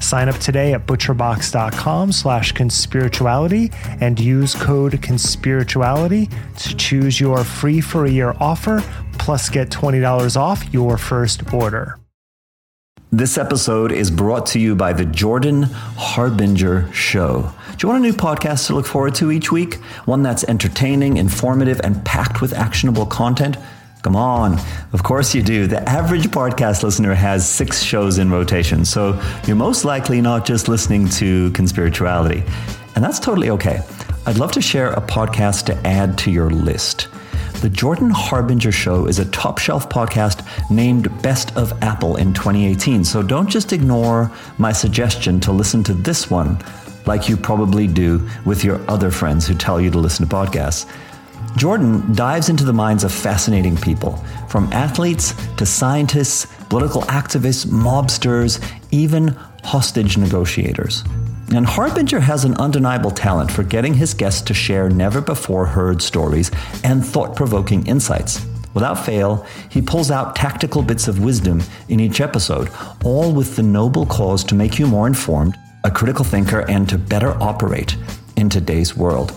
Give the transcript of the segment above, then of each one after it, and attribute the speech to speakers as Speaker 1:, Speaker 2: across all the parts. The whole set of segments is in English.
Speaker 1: Sign up today at butcherbox.com slash conspirituality and use code conspirituality to choose your free for a year offer plus get $20 off your first order.
Speaker 2: This episode is brought to you by the Jordan Harbinger Show. Do you want a new podcast to look forward to each week? One that's entertaining, informative, and packed with actionable content? Come on. Of course you do. The average podcast listener has six shows in rotation, so you're most likely not just listening to Conspirituality. And that's totally okay. I'd love to share a podcast to add to your list. The Jordan Harbinger Show is a top shelf podcast named Best of Apple in 2018, so don't just ignore my suggestion to listen to this one like you probably do with your other friends who tell you to listen to podcasts. Jordan dives into the minds of fascinating people, from athletes to scientists, political activists, mobsters, even hostage negotiators. And Harbinger has an undeniable talent for getting his guests to share never before heard stories and thought provoking insights. Without fail, he pulls out tactical bits of wisdom in each episode, all with the noble cause to make you more informed, a critical thinker, and to better operate in today's world.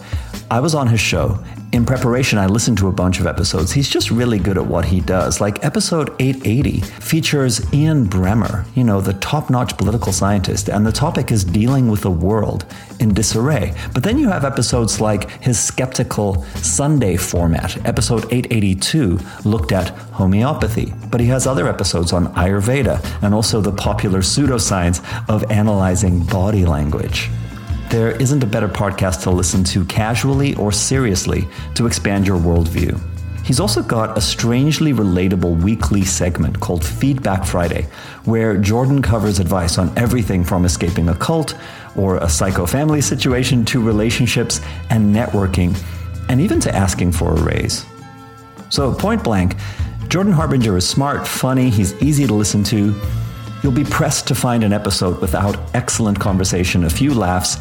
Speaker 2: I was on his show. In preparation, I listened to a bunch of episodes. He's just really good at what he does. Like episode 880 features Ian Bremmer, you know, the top notch political scientist, and the topic is dealing with a world in disarray. But then you have episodes like his skeptical Sunday format. Episode 882 looked at homeopathy, but he has other episodes on Ayurveda and also the popular pseudoscience of analyzing body language. There isn't a better podcast to listen to casually or seriously to expand your worldview. He's also got a strangely relatable weekly segment called Feedback Friday, where Jordan covers advice on everything from escaping a cult or a psycho family situation to relationships and networking, and even to asking for a raise. So, point blank, Jordan Harbinger is smart, funny, he's easy to listen to, You'll be pressed to find an episode without excellent conversation, a few laughs,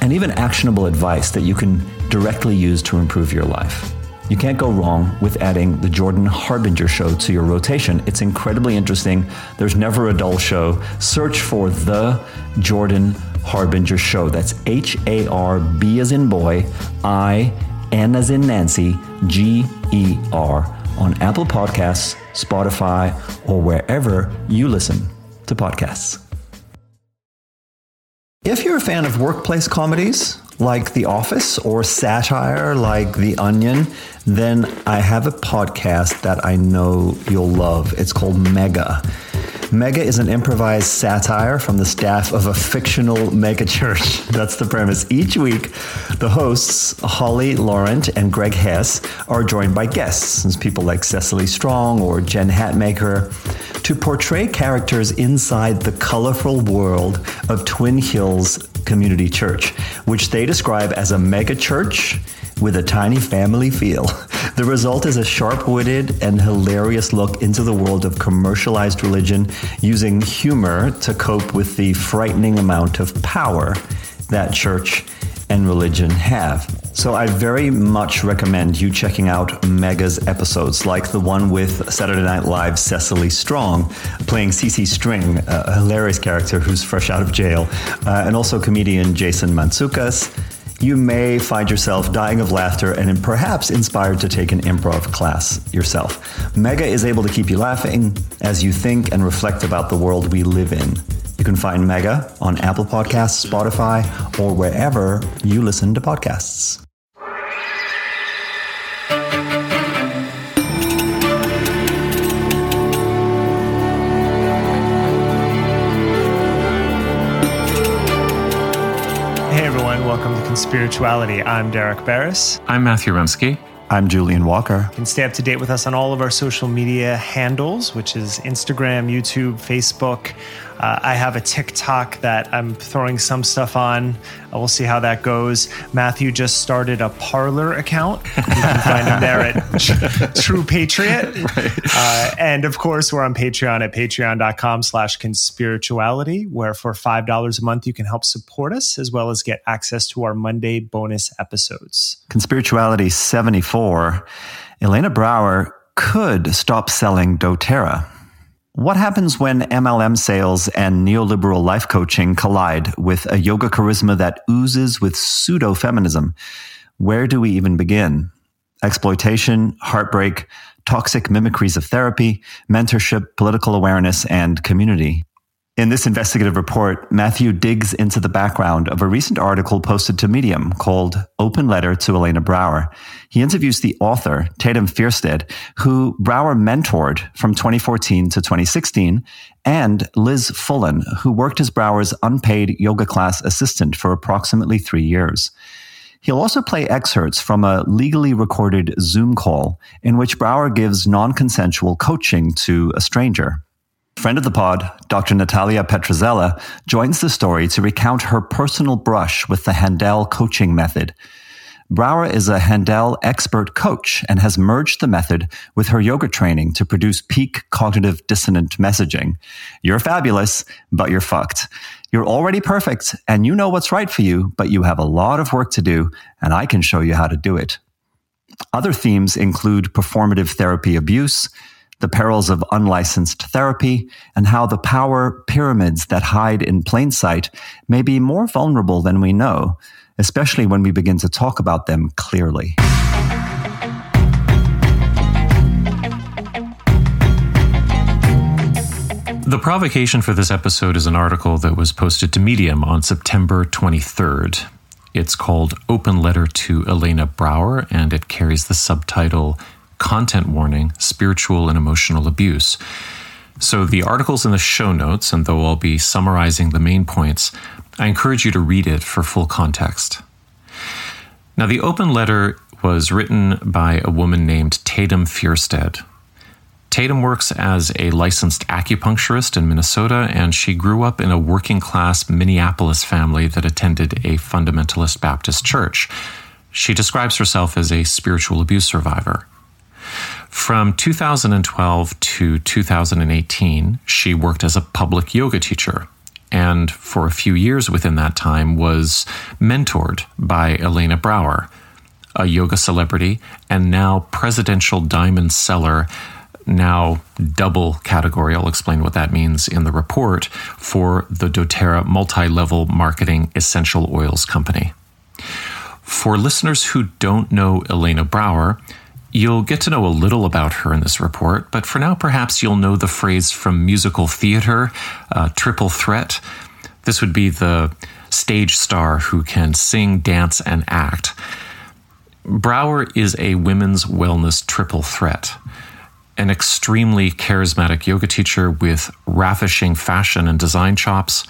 Speaker 2: and even actionable advice that you can directly use to improve your life. You can't go wrong with adding the Jordan Harbinger show to your rotation. It's incredibly interesting. There's never a dull show. Search for the Jordan Harbinger show. That's H A R B as in boy, I, N as in Nancy, G E R on Apple Podcasts, Spotify, or wherever you listen to podcasts. If you're a fan of workplace comedies like The Office or satire like The Onion, then I have a podcast that I know you'll love. It's called Mega. Mega is an improvised satire from the staff of a fictional megachurch. That's the premise. Each week, the hosts, Holly Laurent and Greg Hess, are joined by guests, people like Cecily Strong or Jen Hatmaker, to portray characters inside the colorful world of Twin Hills Community Church, which they describe as a mega church with a tiny family feel. The result is a sharp witted and hilarious look into the world of commercialized religion using humor to cope with the frightening amount of power that church and religion have. So I very much recommend you checking out Mega's episodes, like the one with Saturday Night Live's Cecily Strong playing CC String, a hilarious character who's fresh out of jail, uh, and also comedian Jason Mantzoukas you may find yourself dying of laughter and perhaps inspired to take an improv class yourself. Mega is able to keep you laughing as you think and reflect about the world we live in You can find Mega on Apple Podcasts, Spotify, or wherever you listen to podcasts.
Speaker 1: Welcome to Conspirituality. I'm Derek Beres.
Speaker 3: I'm Matthew Remski.
Speaker 2: I'm Julian Walker.
Speaker 1: You can stay up to date with us on all of our social media handles, which is Instagram, YouTube, Facebook. Uh, I have a TikTok that I'm throwing some stuff on. Uh, we'll see how that goes. Matthew just started a Parler account. You can find him there at True Patriot. Right. Uh, and of course, we're on Patreon at patreon.com slash conspirituality, where for $5 a month, you can help support us as well as get access to our Monday bonus episodes.
Speaker 2: Conspirituality 74. Elena Brower could stop selling doTERRA. What happens when MLM sales and neoliberal life coaching collide with a yoga charisma that oozes with pseudo feminism? Where do we even begin? Exploitation, heartbreak, toxic mimicries of therapy, mentorship, political awareness, and community. In this investigative report, Matthew digs into the background of a recent article posted to Medium called Open Letter to Elena Brower. He interviews the author, Tatum Fjerstad, who Brower mentored from 2014 to 2016, and Liz Fullen, who worked as Brower's unpaid yoga class assistant for approximately three years. He'll also play excerpts from a legally recorded Zoom call in which Brower gives non consensual coaching to a stranger. Friend of the pod, Dr. Natalia Petrzela, joins the story to recount her personal brush with the Handel coaching method. Brower is a Handel expert coach and has merged the method with her yoga training to produce peak cognitive dissonant messaging. You're fabulous, but you're fucked. You're already perfect and you know what's right for you, but you have a lot of work to do, and I can show you how to do it. Other themes include performative therapy abuse, the perils of unlicensed therapy, and how the power pyramids that hide in plain sight may be more vulnerable than we know, especially when we begin to talk about them clearly.
Speaker 3: The provocation for this episode is an article that was posted to Medium on September 23rd. It's called Open Letter to Elena Brower, and it carries the subtitle content warning, spiritual and emotional abuse. So the article's in the show notes, and though I'll be summarizing the main points, I encourage you to read it for full context. Now, the open letter was written by a woman named Tatum Fjerstad. Tatum works as a licensed acupuncturist in Minnesota, and she grew up in a working class Minneapolis family that attended a fundamentalist Baptist church. She describes herself as a spiritual abuse survivor. From 2012 to 2018, she worked as a public yoga teacher and for a few years within that time was mentored by Elena Brower, a yoga celebrity and now presidential diamond seller, now double category. I'll explain what that means in the report for the doTERRA multi level marketing essential oils company. For listeners who don't know Elena Brower, You'll get to know a little about her in this report, but for now, perhaps you'll know the phrase from musical theater, uh, triple threat. This would be the stage star who can sing, dance, and act. Brower is a women's wellness triple threat. An extremely charismatic yoga teacher with ravishing fashion and design chops,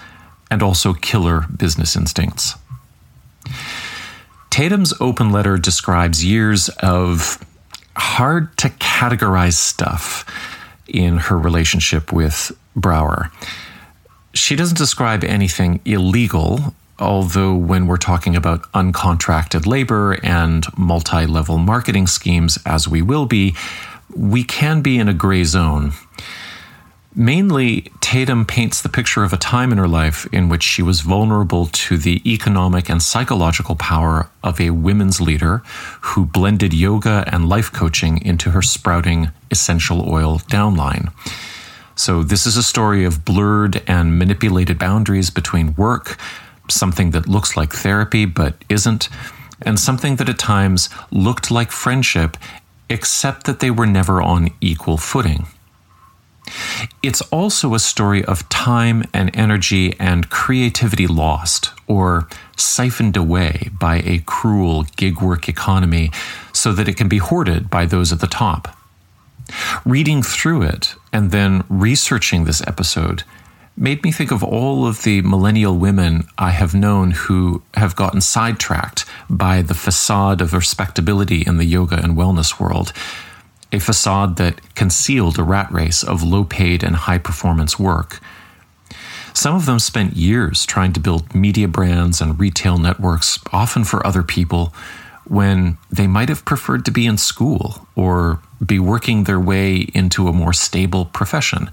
Speaker 3: and also killer business instincts. Tatum's open letter describes years of hard to categorize stuff in her relationship with Brower. She doesn't describe anything illegal, although, when we're talking about uncontracted labor and multi level marketing schemes, as we will be, we can be in a gray zone. Mainly, Tatum paints the picture of a time in her life in which she was vulnerable to the economic and psychological power of a women's leader who blended yoga and life coaching into her sprouting essential oil downline. So, this is a story of blurred and manipulated boundaries between work, something that looks like therapy but isn't, and something that at times looked like friendship, except that they were never on equal footing. It's also a story of time and energy and creativity lost or siphoned away by a cruel gig work economy so that it can be hoarded by those at the top. Reading through it and then researching this episode made me think of all of the millennial women I have known who have gotten sidetracked by the facade of respectability in the yoga and wellness world a facade that concealed a rat race of low paid and high performance work. Some of them spent years trying to build media brands and retail networks, often for other people, when they might have preferred to be in school or be working their way into a more stable profession.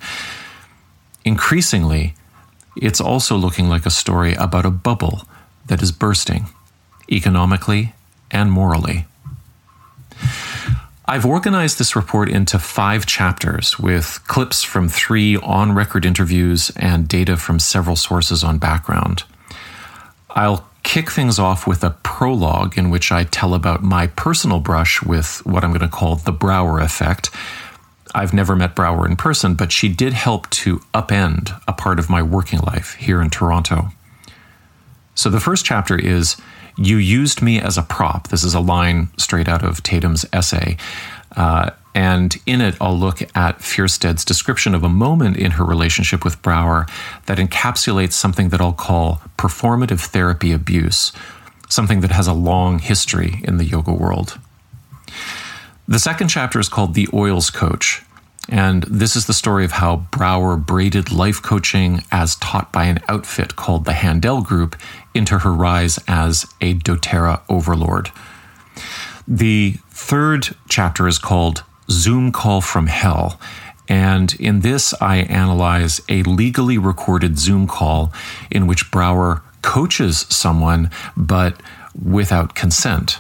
Speaker 3: Increasingly, it's also looking like a story about a bubble that is bursting, economically and morally. I've organized this report into five chapters with clips from three on record interviews and data from several sources on background. I'll kick things off with a prologue in which I tell about my personal brush with what I'm going to call the Brower effect. I've never met Brower in person, but she did help to upend a part of my working life here in Toronto. So the first chapter is you used me as a prop. This is a line straight out of Tatum's essay. Uh, and in it, I'll look at Fjerstad's description of a moment in her relationship with Brower that encapsulates something that I'll call performative therapy abuse, something that has a long history in the yoga world. The second chapter is called The Oils Coach. And this is the story of how Brower braided life coaching as taught by an outfit called the Handel Group into her rise as a doTERRA overlord. The third chapter is called Zoom Call from Hell. And in this, I analyze a legally recorded Zoom call in which Brower coaches someone, but without consent.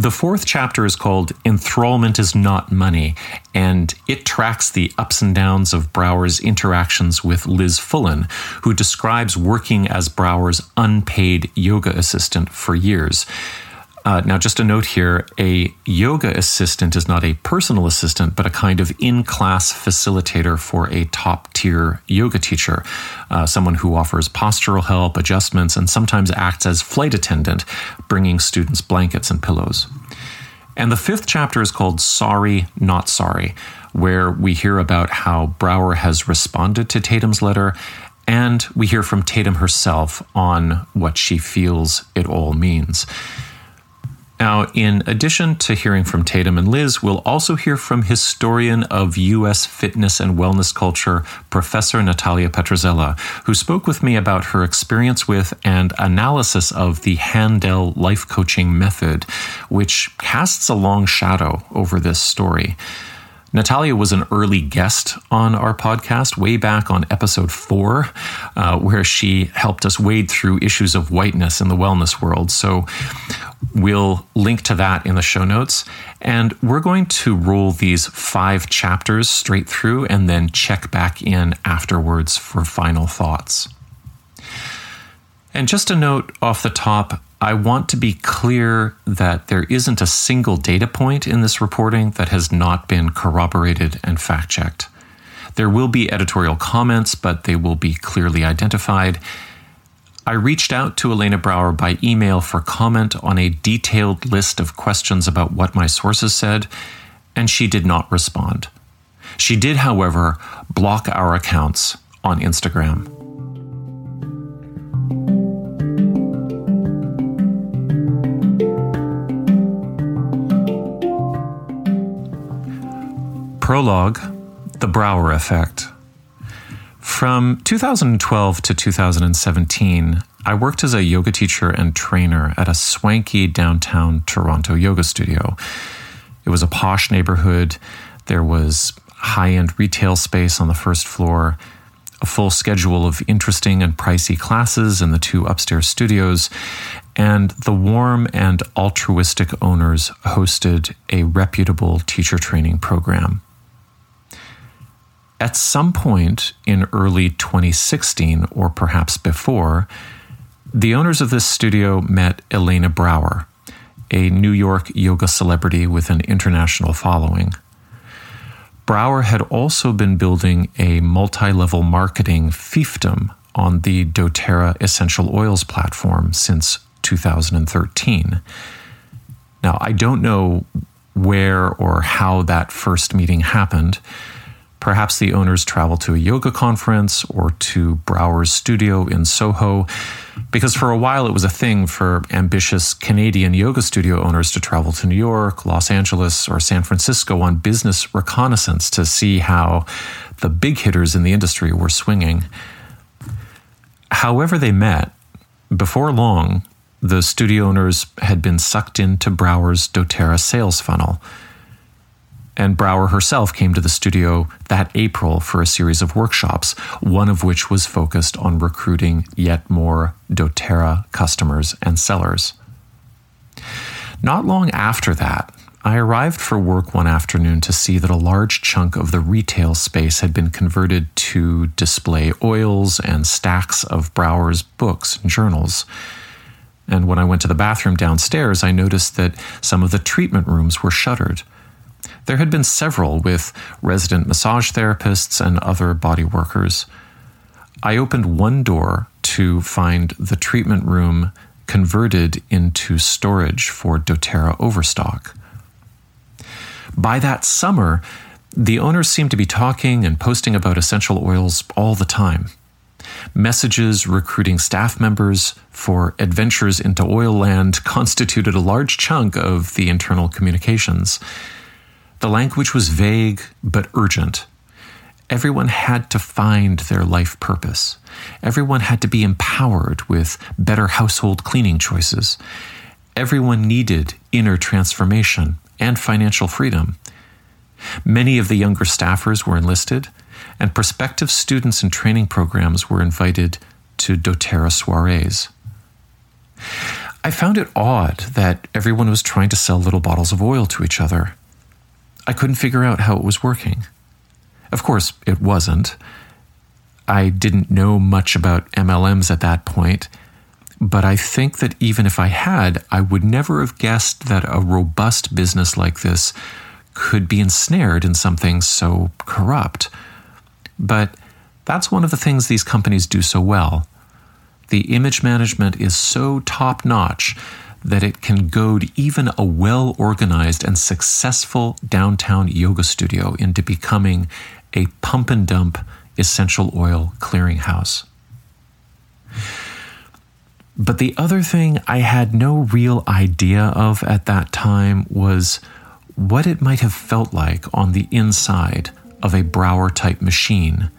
Speaker 3: The fourth chapter is called Enthrallment is Not Money, and it tracks the ups and downs of Brower's interactions with Liz Fullen, who describes working as Brower's unpaid yoga assistant for years. Uh, now, just a note here a yoga assistant is not a personal assistant, but a kind of in class facilitator for a top tier yoga teacher, uh, someone who offers postural help, adjustments, and sometimes acts as flight attendant, bringing students blankets and pillows. And the fifth chapter is called Sorry, Not Sorry, where we hear about how Brower has responded to Tatum's letter, and we hear from Tatum herself on what she feels it all means. Now, in addition to hearing from Tatum and Liz, we'll also hear from historian of U.S. fitness and wellness culture, Professor Natalia Petrzela, who spoke with me about her experience with and analysis of the Handel life coaching method, which casts a long shadow over this story. Natalia was an early guest on our podcast way back on episode four, uh, where she helped us wade through issues of whiteness in the wellness world. So we'll link to that in the show notes. And we're going to roll these five chapters straight through and then check back in afterwards for final thoughts. And just a note off the top, I want to be clear that there isn't a single data point in this reporting that has not been corroborated and fact checked. There will be editorial comments, but they will be clearly identified. I reached out to Elena Brower by email for comment on a detailed list of questions about what my sources said, and she did not respond. She did, however, block our accounts on Instagram. Prologue The Brower Effect. From 2012 to 2017, I worked as a yoga teacher and trainer at a swanky downtown Toronto yoga studio. It was a posh neighborhood. There was high end retail space on the first floor, a full schedule of interesting and pricey classes in the two upstairs studios, and the warm and altruistic owners hosted a reputable teacher training program. At some point in early 2016, or perhaps before, the owners of this studio met Elena Brower, a New York yoga celebrity with an international following. Brower had also been building a multi level marketing fiefdom on the doTERRA essential oils platform since 2013. Now, I don't know where or how that first meeting happened. Perhaps the owners traveled to a yoga conference or to Brower's studio in Soho, because for a while it was a thing for ambitious Canadian yoga studio owners to travel to New York, Los Angeles, or San Francisco on business reconnaissance to see how the big hitters in the industry were swinging. However, they met, before long, the studio owners had been sucked into Brower's doTERRA sales funnel. And Brower herself came to the studio that April for a series of workshops, one of which was focused on recruiting yet more doTERRA customers and sellers. Not long after that, I arrived for work one afternoon to see that a large chunk of the retail space had been converted to display oils and stacks of Brower's books and journals. And when I went to the bathroom downstairs, I noticed that some of the treatment rooms were shuttered. There had been several with resident massage therapists and other body workers. I opened one door to find the treatment room converted into storage for doTERRA overstock. By that summer, the owners seemed to be talking and posting about essential oils all the time messages recruiting staff members for adventures into oil land constituted a large chunk of the internal communications. The language was vague but urgent. Everyone had to find their life purpose. Everyone had to be empowered with better household cleaning choices. Everyone needed inner transformation and financial freedom. Many of the younger staffers were enlisted, and prospective students in training programs were invited to doTERRA soirees. I found it odd that everyone was trying to sell little bottles of oil to each other. I couldn't figure out how it was working. Of course, it wasn't. I didn't know much about MLMs at that point, but I think that even if I had, I would never have guessed that a robust business like this could be ensnared in something so corrupt. But that's one of the things these companies do so well. The image management is so top notch that it can goad even a well organized and successful downtown yoga studio into becoming a pump and dump essential oil clearinghouse. But the other thing I had no real idea of at that time was what it might have felt like on the inside of a Brower type machine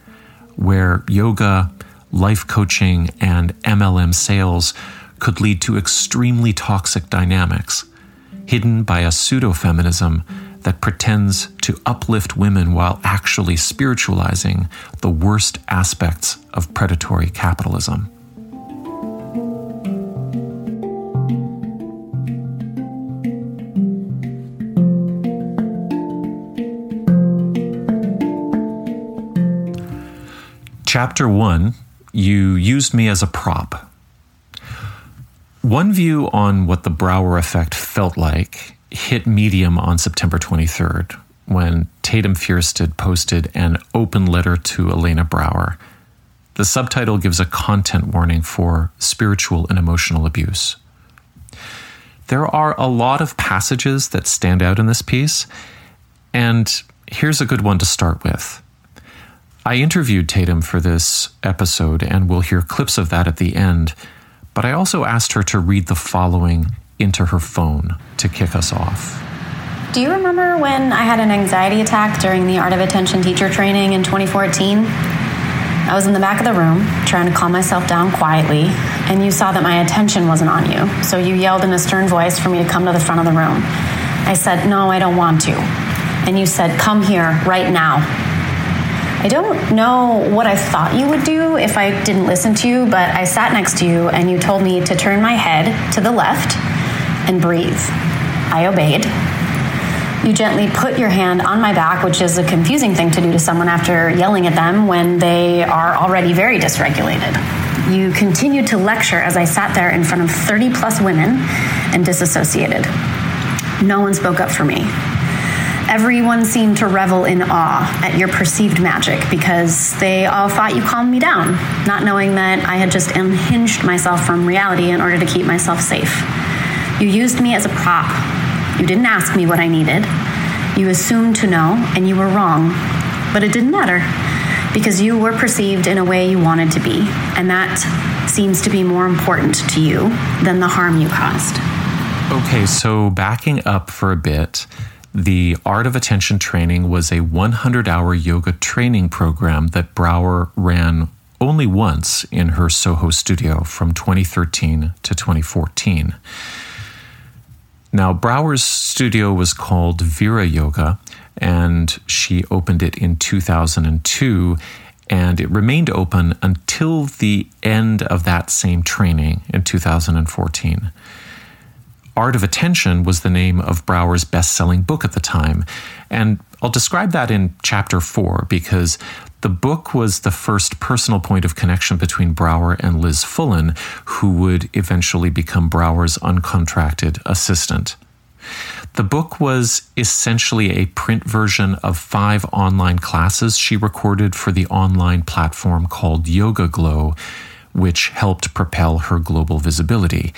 Speaker 3: where yoga, life coaching, and MLM sales could lead to extremely toxic dynamics, hidden by a pseudo feminism that pretends to uplift women while actually spiritualizing the worst aspects of predatory capitalism. Chapter 1 You used me as a prop. One view on what the Brower effect felt like hit Medium on September 23rd when Tatum Fjerstad posted an open letter to Elena Brower. The subtitle gives a content warning for spiritual and emotional abuse. There are a lot of passages that stand out in this piece, and here's a good one to start with. I interviewed Tatum for this episode, and we'll hear clips of that at the end. But I also asked her to read the following into her phone to kick us off.
Speaker 4: Do you remember when I had an anxiety attack during the Art of Attention teacher training in 2014? I was in the back of the room trying to calm myself down quietly, and you saw that my attention wasn't on you. So you yelled in a stern voice for me to come to the front of the room. I said, No, I don't want to. And you said, Come here right now. I don't know what I thought you would do if I didn't listen to you, but I sat next to you and you told me to turn my head to the left and breathe. I obeyed. You gently put your hand on my back, which is a confusing thing to do to someone after yelling at them when they are already very dysregulated. You continued to lecture as I sat there in front of 30 plus women and disassociated. No one spoke up for me. Everyone seemed to revel in awe at your perceived magic because they all thought you calmed me down, not knowing that I had just unhinged myself from reality in order to keep myself safe. You used me as a prop. You didn't ask me what I needed. You assumed to know, and you were wrong. But it didn't matter because you were perceived in a way you wanted to be, and that seems to be more important to you than the harm you caused.
Speaker 3: Okay, so backing up for a bit, the Art of Attention training was a 100 hour yoga training program that Brower ran only once in her Soho studio from 2013 to 2014. Now, Brower's studio was called Vira Yoga, and she opened it in 2002 and it remained open until the end of that same training in 2014. Art of Attention was the name of Brower's best selling book at the time. And I'll describe that in chapter four because the book was the first personal point of connection between Brower and Liz Fullen, who would eventually become Brower's uncontracted assistant. The book was essentially a print version of five online classes she recorded for the online platform called YogaGlo, which helped propel her global visibility.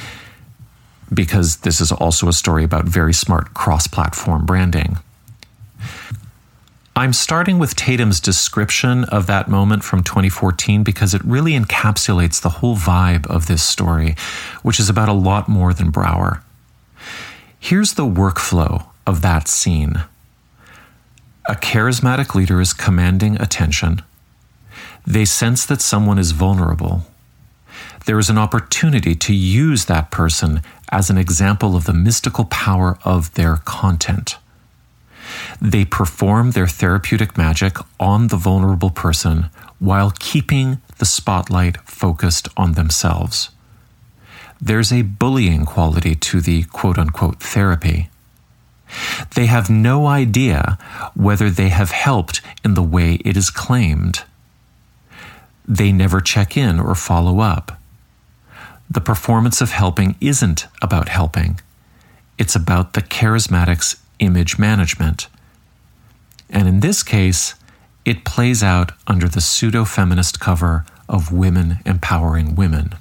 Speaker 3: Because this is also a story about very smart cross platform branding. I'm starting with Tatum's description of that moment from 2014 because it really encapsulates the whole vibe of this story, which is about a lot more than Brower. Here's the workflow of that scene a charismatic leader is commanding attention. They sense that someone is vulnerable. There is an opportunity to use that person as an example of the mystical power of their content. They perform their therapeutic magic on the vulnerable person while keeping the spotlight focused on themselves there's a bullying quality to the quote unquote therapy. They have no idea whether they have helped in the way it is claimed. They never check in or follow up. The performance of helping isn't about helping, it's about the charismatic's image management. And in this case, it plays out under the pseudo feminist cover of Women Empowering Women.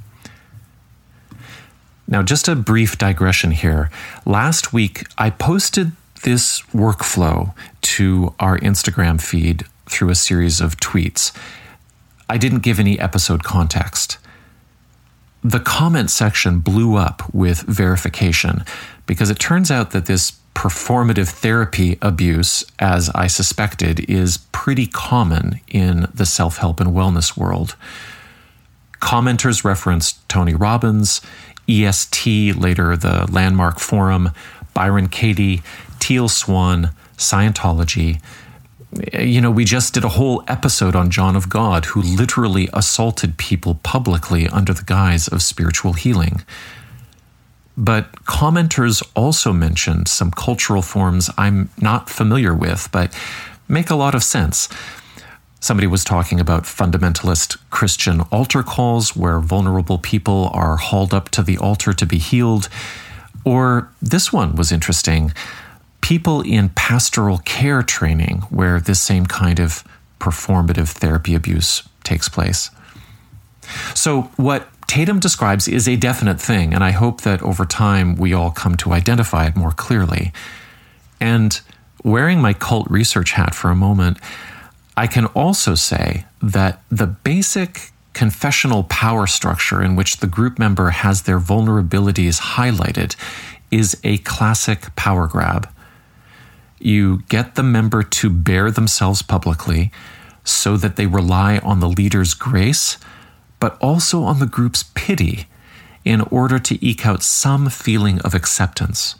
Speaker 3: Now, just a brief digression here. Last week, I posted this workflow to our Instagram feed through a series of tweets. I didn't give any episode context. The comment section blew up with verification because it turns out that this performative therapy abuse, as I suspected, is pretty common in the self help and wellness world. Commenters referenced Tony Robbins, EST, later the Landmark Forum, Byron Katie, Teal Swan, Scientology. You know, we just did a whole episode on John of God, who literally assaulted people publicly under the guise of spiritual healing. But commenters also mentioned some cultural forms I'm not familiar with, but make a lot of sense. Somebody was talking about fundamentalist Christian altar calls where vulnerable people are hauled up to the altar to be healed. Or this one was interesting people in pastoral care training where this same kind of performative therapy abuse takes place. So, what Tatum describes is a definite thing, and I hope that over time we all come to identify it more clearly. And wearing my cult research hat for a moment, I can also say that the basic confessional power structure in which the group member has their vulnerabilities highlighted is a classic power grab. You get the member to bear themselves publicly so that they rely on the leader's grace, but also on the group's pity in order to eke out some feeling of acceptance.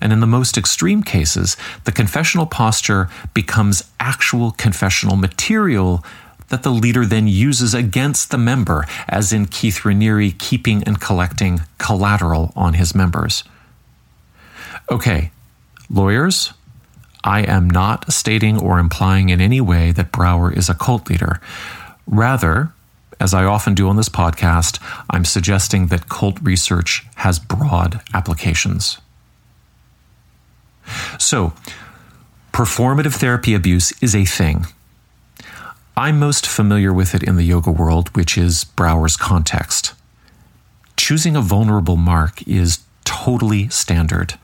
Speaker 3: And in the most extreme cases, the confessional posture becomes actual confessional material that the leader then uses against the member, as in Keith Raniere keeping and collecting collateral on his members. Okay, lawyers, I am not stating or implying in any way that Brower is a cult leader. Rather, as I often do on this podcast, I'm suggesting that cult research has broad applications. So, Performative therapy abuse is a thing. I'm most familiar with it in the yoga world, which is Brower's context. Choosing a vulnerable mark is totally standard.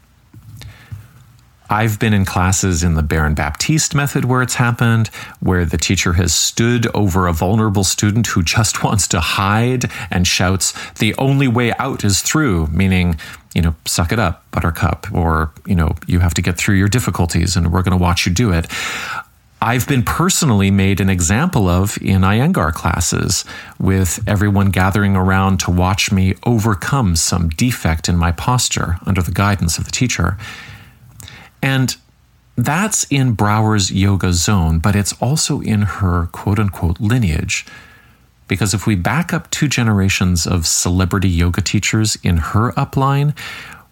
Speaker 3: I've been in classes in the Baron Baptiste method where it's happened, where the teacher has stood over a vulnerable student who just wants to hide and shouts, the only way out is through, meaning, you know, suck it up, buttercup, or, you know, you have to get through your difficulties and we're going to watch you do it. I've been personally made an example of in Iyengar classes, with everyone gathering around to watch me overcome some defect in my posture under the guidance of the teacher. And that's in Brower's yoga zone, but it's also in her quote unquote lineage. Because if we back up two generations of celebrity yoga teachers in her upline,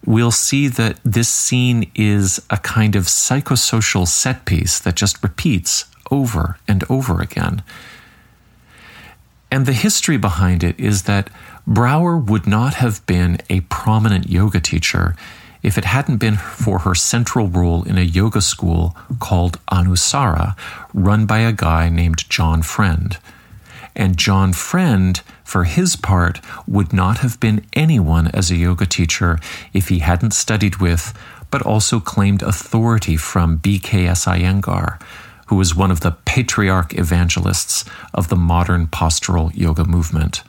Speaker 3: we'll see that this scene is a kind of psychosocial set piece that just repeats over and over again. And the history behind it is that Brower would not have been a prominent yoga teacher if it hadn't been for her central role in a yoga school called Anusara, run by a guy named John Friend. And John Friend, for his part, would not have been anyone as a yoga teacher if he hadn't studied with, but also claimed authority from BKS Iyengar, who was one of the patriarch evangelists of the modern postural yoga movement.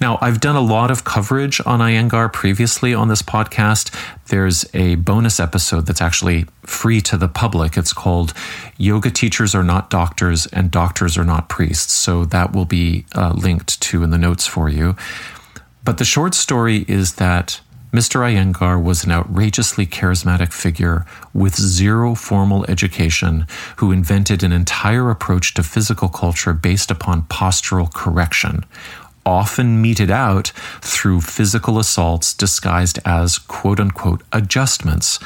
Speaker 3: Now, I've done a lot of coverage on Iyengar previously on this podcast. There's a bonus episode that's actually free to the public. It's called Yoga Teachers Are Not Doctors and Doctors Are Not Priests. So that will be uh, linked to in the notes for you. But the short story is that Mr. Iyengar was an outrageously charismatic figure with zero formal education who invented an entire approach to physical culture based upon postural correction often meted out through physical assaults disguised as quote unquote adjustments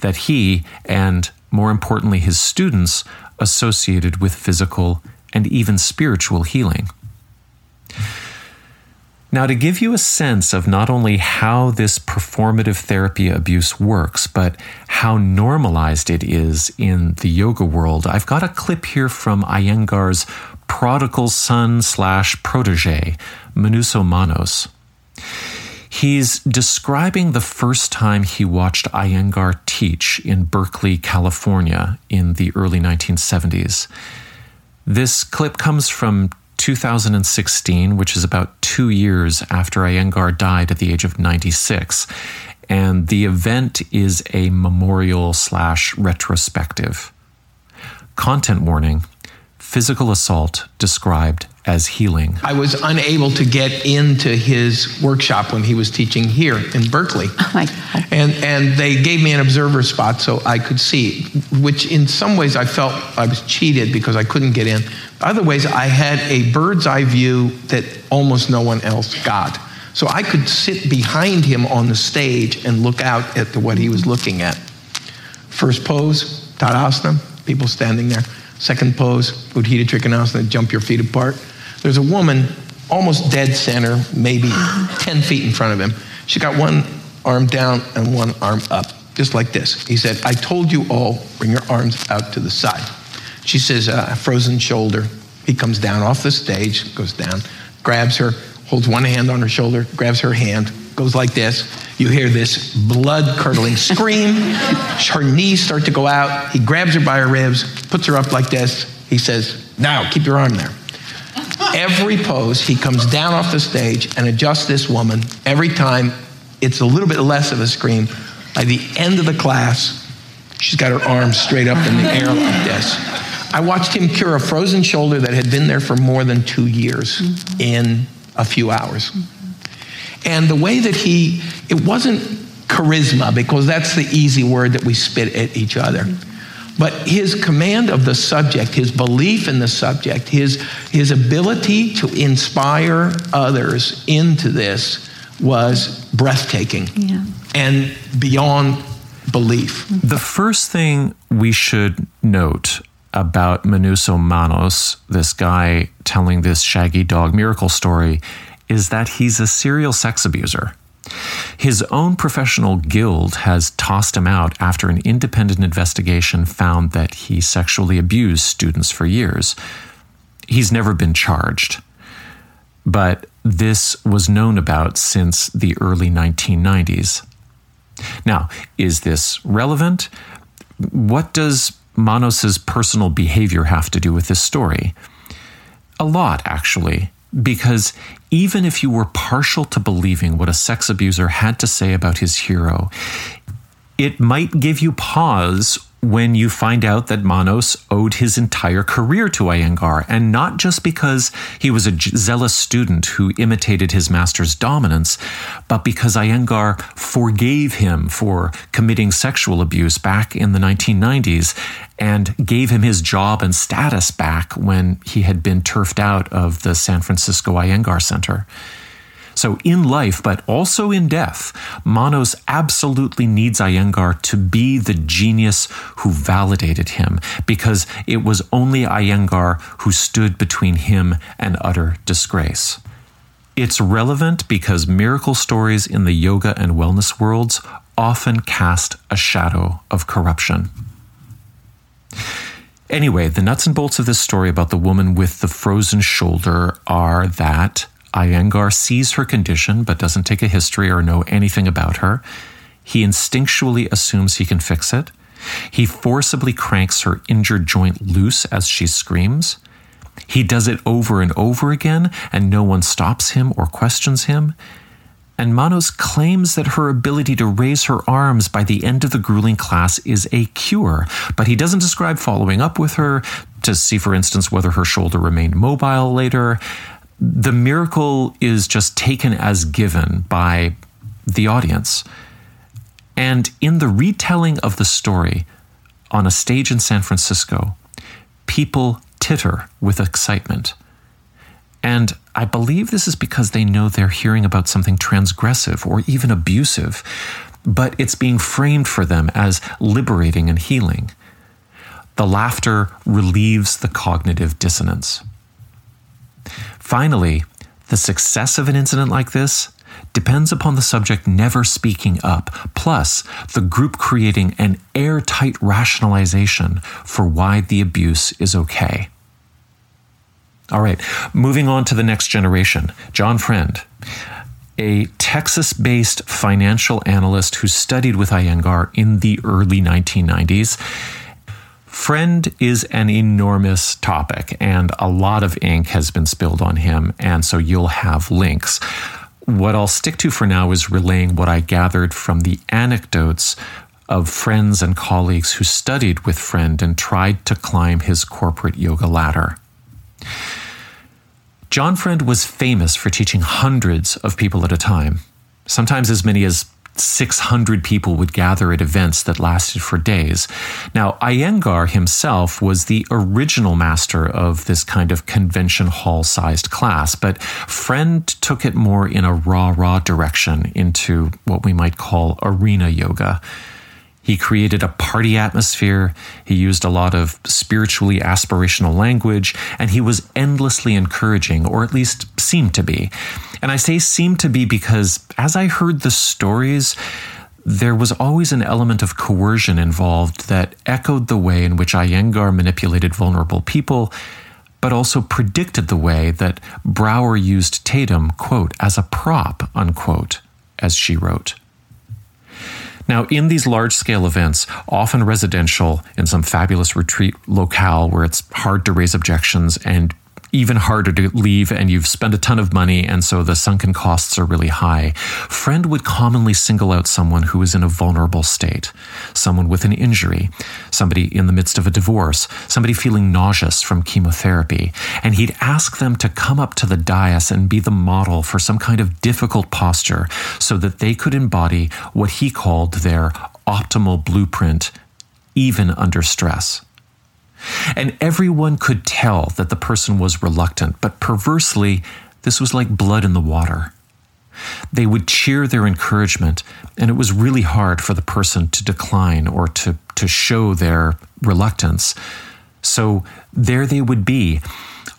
Speaker 3: that he and, more importantly, his students associated with physical and even spiritual healing. Now, to give you a sense of not only how this performative therapy abuse works, but how normalized it is in the yoga world, I've got a clip here from Iyengar's prodigal son slash protege, Manos. He's describing the first time he watched Iyengar teach in Berkeley, California in the early 1970s. This clip comes from 2016, which is about two years after Iyengar died at the age of 96. And the event is a memorial slash retrospective. Content warning physical assault described as healing.
Speaker 5: I was unable to get into his workshop when he was teaching here in Berkeley.
Speaker 6: Oh my God.
Speaker 5: And, and they gave me an observer spot so I could see, which in some ways I felt I was cheated because I couldn't get in. Other ways, I had a bird's eye view that almost no one else got. So I could sit behind him on the stage and look out at the, what he was looking at. First pose, Tadasana, people standing there. Second pose, Utthita Trikonasana, jump your feet apart. There's a woman almost dead center, maybe 10 feet in front of him. She got one arm down and one arm up, just like this. He said, I told you all, bring your arms out to the side. She says, uh, frozen shoulder. He comes down off the stage, goes down, grabs her, holds one hand on her shoulder, grabs her hand, goes like this. You hear this blood curdling scream. her knees start to go out. He grabs her by her ribs, puts her up like this. He says, Now, keep your arm there. Every pose, he comes down off the stage and adjusts this woman. Every time, it's a little bit less of a scream. By the end of the class, she's got her arms straight up in the air like this. I watched him cure a frozen shoulder that had been there for more than two years mm-hmm. in a few hours. And the way that he, it wasn't charisma, because that's the easy word that we spit at each other. But his command of the subject, his belief in the subject, his, his ability to inspire others into this was breathtaking
Speaker 6: Yeah.
Speaker 5: and beyond belief.
Speaker 3: The first thing we should note about Manouso Manos, this guy telling this shaggy dog miracle story, is that he's a serial sex abuser. His own professional guild has tossed him out after an independent investigation found that he sexually abused students for years. He's never been charged. But this was known about since the early 1990s. Now, is this relevant? What does Manos's personal behavior have to do with this story? A lot, actually, because even if you were partial to believing what a sex abuser had to say about his hero, it might give you pause when you find out that Manos owed his entire career to Iyengar, and not just because he was a zealous student who imitated his master's dominance, but because Iyengar forgave him for committing sexual abuse back in the 1990s and gave him his job and status back when he had been turfed out of the San Francisco Iyengar Center. So, in life, but also in death, Manos absolutely needs Iyengar to be the genius who validated him, because it was only Iyengar who stood between him and utter disgrace. It's relevant because miracle stories in the yoga and wellness worlds often cast a shadow of corruption. Anyway, the nuts and bolts of this story about the woman with the frozen shoulder are that Iyengar sees her condition but doesn't take a history or know anything about her. He instinctually assumes he can fix it. He forcibly cranks her injured joint loose as she screams. He does it over and over again, and no one stops him or questions him. And Manos claims that her ability to raise her arms by the end of the grueling class is a cure, but he doesn't describe following up with her to see, for instance, whether her shoulder remained mobile later the miracle is just taken as given by the audience. And in the retelling of the story on a stage in San Francisco, people titter with excitement. And I believe this is because they know they're hearing about something transgressive or even abusive, but it's being framed for them as liberating and healing. The laughter relieves the cognitive dissonance. Finally, the success of an incident like this depends upon the subject never speaking up, plus the group creating an airtight rationalization for why the abuse is okay. All right, moving on to the next generation. John Friend, a Texas based financial analyst who studied with Iyengar in the early 1990s Friend is an enormous topic, and a lot of ink has been spilled on him, and so you'll have links. What I'll stick to for now is relaying what I gathered from the anecdotes of friends and colleagues who studied with Friend and tried to climb his corporate yoga ladder. John Friend was famous for teaching hundreds of people at a time, sometimes as many as 600 people would gather at events that lasted for days. Now, Iyengar himself was the original master of this kind of convention hall sized class, but Friend took it more in a raw, raw direction into what we might call arena yoga. He created a party atmosphere. He used a lot of spiritually aspirational language, and he was endlessly encouraging, or at least seemed to be. And I say seemed to be because as I heard the stories, there was always an element of coercion involved that echoed the way in which Iyengar manipulated vulnerable people, but also predicted the way that Brower used Tatum, quote, as a prop, unquote, as she wrote. Now, in these large scale events, often residential in some fabulous retreat locale where it's hard to raise objections and even harder to leave and you've spent a ton of money and so the sunken costs are really high. Friend would commonly single out someone who is in a vulnerable state, someone with an injury, somebody in the midst of a divorce, somebody feeling nauseous from chemotherapy, and he'd ask them to come up to the dais and be the model for some kind of difficult posture so that they could embody what he called their optimal blueprint even under stress. And everyone could tell that the person was reluctant, but perversely, this was like blood in the water. They would cheer their encouragement, and it was really hard for the person to decline or to, to show their reluctance. So there they would be,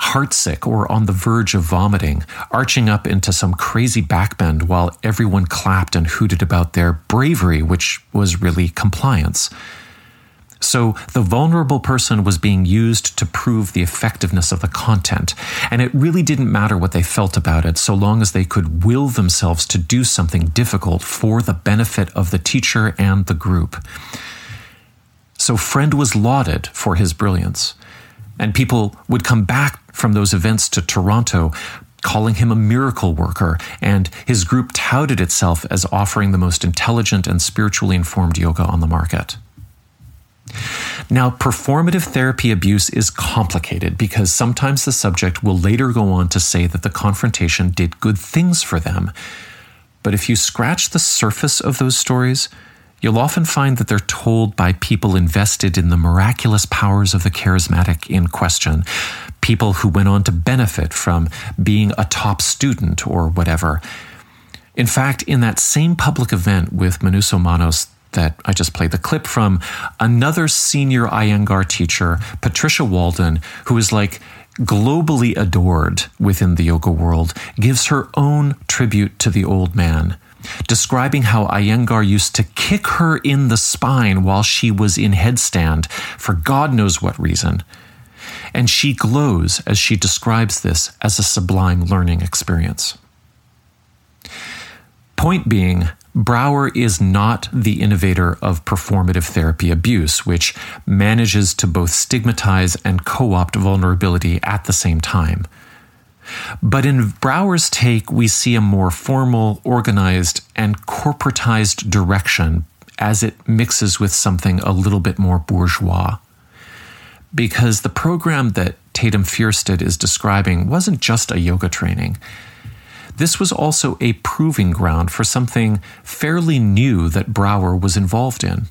Speaker 3: heartsick or on the verge of vomiting, arching up into some crazy backbend while everyone clapped and hooted about their bravery, which was really compliance. So the vulnerable person was being used to prove the effectiveness of the content, and it really didn't matter what they felt about it so long as they could will themselves to do something difficult for the benefit of the teacher and the group. So Friend was lauded for his brilliance, and people would come back from those events to Toronto calling him a miracle worker, and his group touted itself as offering the most intelligent and spiritually informed yoga on the market. Now, performative therapy abuse is complicated because sometimes the subject will later go on to say that the confrontation did good things for them. But if you scratch the surface of those stories, you'll often find that they're told by people invested in the miraculous powers of the charismatic in question, people who went on to benefit from being a top student or whatever. In fact, in that same public event with Manouso Manos that I just played the clip from, another senior Iyengar teacher, Patricia Walden, who is like globally adored within the yoga world, gives her own tribute to the old man, describing how Iyengar used to kick her in the spine while she was in headstand for God knows what reason. And she glows as she describes this as a sublime learning experience. Point being, Brower is not the innovator of performative therapy abuse, which manages to both stigmatize and co opt vulnerability at the same time. But in Brower's take, we see a more formal, organized, and corporatized direction as it mixes with something a little bit more bourgeois. Because the program that Tatum Fjerstad is describing wasn't just a yoga training. This was also a proving ground for something fairly new that Brower was involved in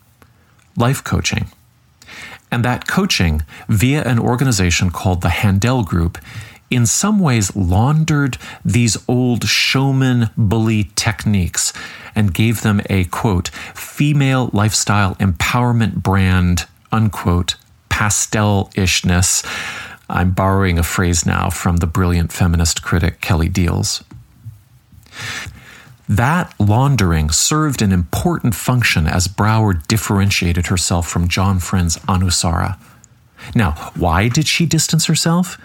Speaker 3: life coaching. And that coaching, via an organization called the Handel Group, in some ways laundered these old showman bully techniques and gave them a quote, female lifestyle empowerment brand, unquote, pastel ishness. I'm borrowing a phrase now from the brilliant feminist critic Kelly Diels. That laundering served an important function as Brower differentiated herself from John Friend's Anusara. Now, why did she distance herself?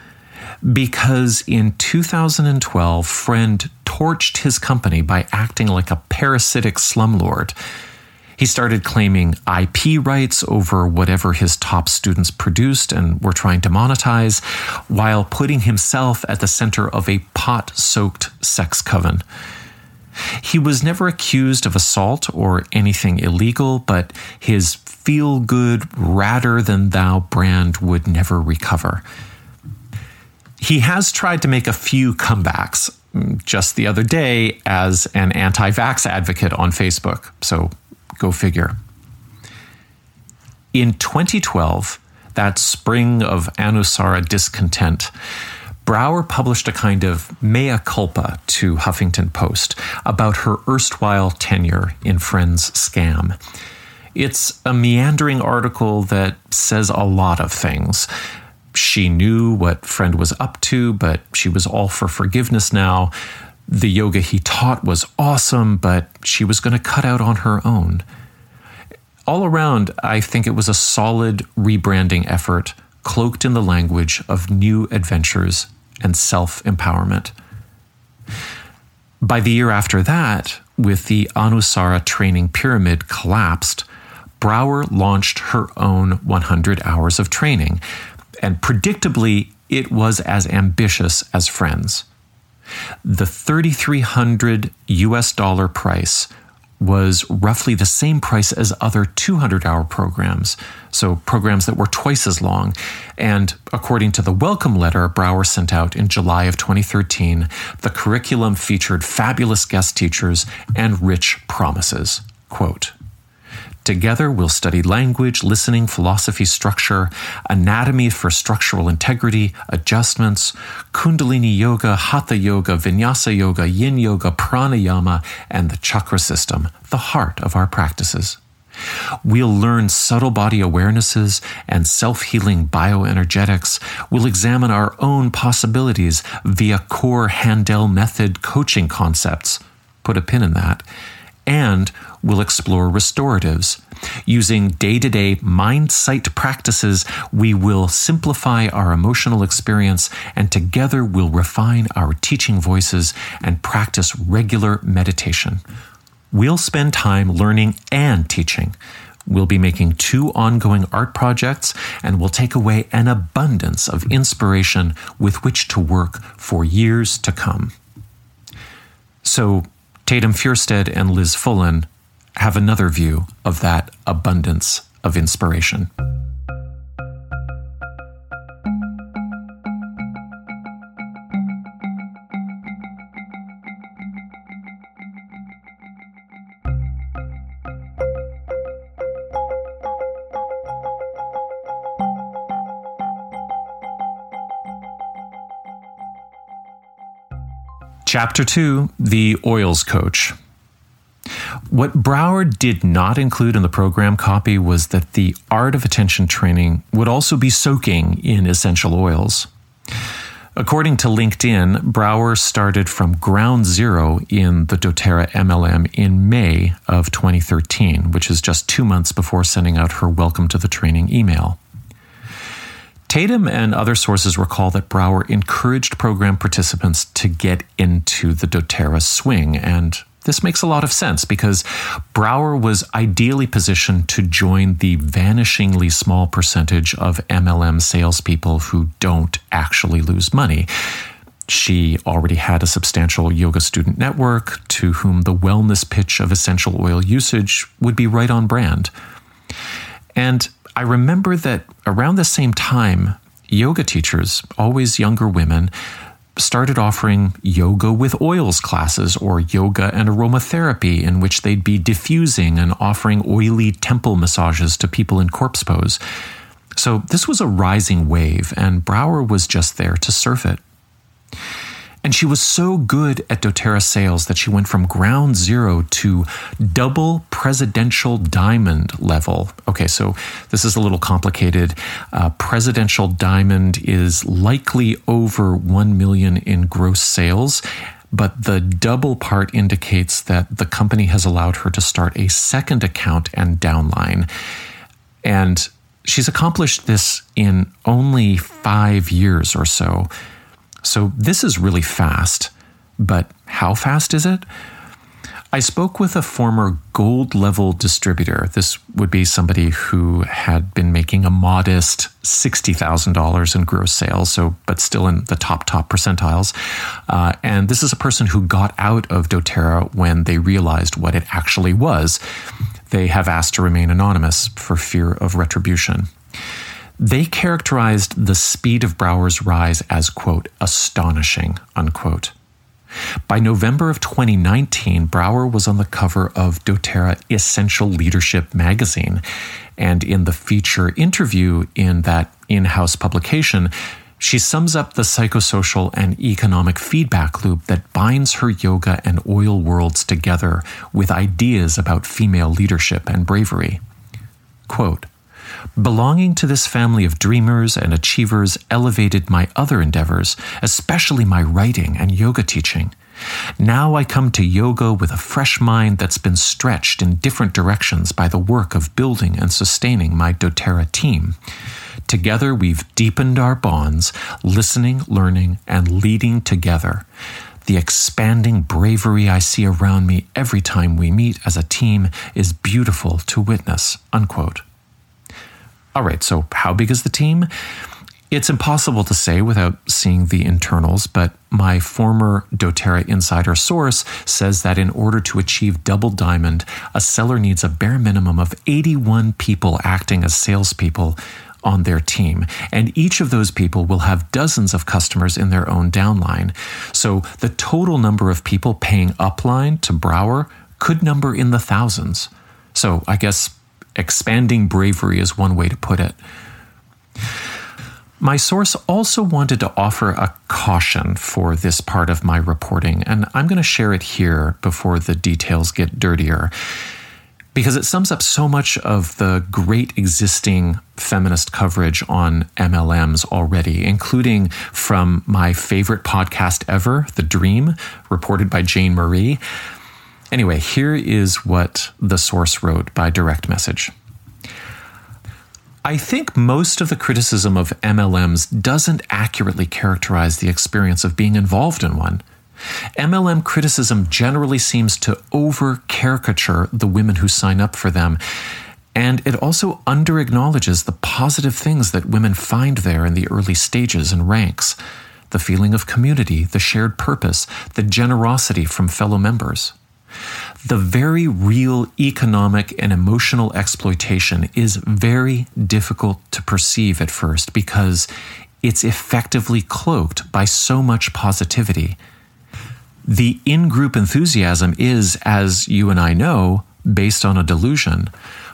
Speaker 3: Because in 2012, Friend torched his company by acting like a parasitic slumlord. He started claiming IP rights over whatever his top students produced and were trying to monetize, while putting himself at the center of a pot soaked sex coven. He was never accused of assault or anything illegal, but his feel good, rather than thou brand would never recover. He has tried to make a few comebacks mm, just the other day as an anti vax advocate on Facebook. So Go figure. In 2012, that spring of Anusara discontent, Brower published a kind of mea culpa to Huffington Post about her erstwhile tenure in Friends Scam. It's a meandering article that says a lot of things. She knew what Friend was up to, but she was all for forgiveness now. The yoga he taught was awesome, but she was going to cut out on her own. All around, I think it was a solid rebranding effort cloaked in the language of new adventures and self empowerment. By the year after that, with the Anusara training pyramid collapsed, Brower launched her own 100 hours of training, and predictably, it was as ambitious as Friends. The 3,300 US dollar price was roughly the same price as other 200 hour programs, so programs that were twice as long. And according to the welcome letter Brower sent out in July of 2013, the curriculum featured fabulous guest teachers and rich promises. Quote, Together, we'll study language, listening, philosophy, structure, anatomy for structural integrity, adjustments, Kundalini yoga, Hatha yoga, Vinyasa yoga, Yin yoga, pranayama, and the chakra system, the heart of our practices. We'll learn subtle body awarenesses and self healing bioenergetics. We'll examine our own possibilities via core Handel method coaching concepts. Put a pin in that. And we'll explore restoratives. Using day to day mind sight practices, we will simplify our emotional experience and together we'll refine our teaching voices and practice regular meditation. We'll spend time learning and teaching. We'll be making two ongoing art projects and we'll take away an abundance of inspiration with which to work for years to come. So, Tatum Fjerstad and Liz Fullen have another view of that abundance of inspiration. Chapter 2 The Oils Coach. What Brower did not include in the program copy was that the art of attention training would also be soaking in essential oils. According to LinkedIn, Brower started from ground zero in the doTERRA MLM in May of 2013, which is just two months before sending out her welcome to the training email. Tatum and other sources recall that Brower encouraged program participants to get into the doTERRA swing, and this makes a lot of sense because Brower was ideally positioned to join the vanishingly small percentage of MLM salespeople who don't actually lose money. She already had a substantial yoga student network to whom the wellness pitch of essential oil usage would be right on brand. And I remember that around the same time, yoga teachers, always younger women, started offering yoga with oils classes or yoga and aromatherapy, in which they'd be diffusing and offering oily temple massages to people in corpse pose. So this was a rising wave, and Brower was just there to surf it. And she was so good at doTERRA sales that she went from ground zero to double presidential diamond level. Okay, so this is a little complicated. Uh, presidential diamond is likely over 1 million in gross sales but the double part indicates that the company has allowed her to start a second account and downline. And she's accomplished this in only five years or so. So this is really fast, but how fast is it? I spoke with a former gold level distributor. This would be somebody who had been making a modest $60,000 in gross sales, so but still in the top top percentiles. Uh, and this is a person who got out of doTERRA when they realized what it actually was. They have asked to remain anonymous for fear of retribution. They characterized the speed of Brower's rise as, quote, astonishing, unquote. By November of 2019, Brower was on the cover of doTERRA Essential Leadership magazine. And in the feature interview in that in house publication, she sums up the psychosocial and economic feedback loop that binds her yoga and oil worlds together with ideas about female leadership and bravery. Quote, Belonging to this family of dreamers and achievers elevated my other endeavors, especially my writing and yoga teaching. Now I come to yoga with a fresh mind that's been stretched in different directions by the work of building and sustaining my doTERRA team. Together, we've deepened our bonds, listening, learning, and leading together. The expanding bravery I see around me every time we meet as a team is beautiful to witness. Unquote. All right, so how big is the team? It's impossible to say without seeing the internals, but my former doTERRA insider source says that in order to achieve double diamond, a seller needs a bare minimum of 81 people acting as salespeople on their team. And each of those people will have dozens of customers in their own downline. So the total number of people paying upline to Brower could number in the thousands. So I guess expanding bravery is one way to put it. My source also wanted to offer a caution for this part of my reporting, and I'm going to share it here before the details get dirtier. because it sums up so much of the great existing feminist coverage on MLMs already, including from my favorite podcast ever, The Dream, reported by Jane Marie. Anyway, here is what the source wrote by direct message. I think most of the criticism of MLMs doesn't accurately characterize the experience of being involved in one. MLM criticism generally seems to over caricature the women who sign up for them, and it also under acknowledges the positive things that women find there in the early stages and ranks the feeling of community, the shared purpose, the generosity from fellow members. The very real economic and emotional exploitation is very difficult to perceive at first because it's effectively cloaked by so much positivity the in group enthusiasm is, as you and I know, based on a delusion,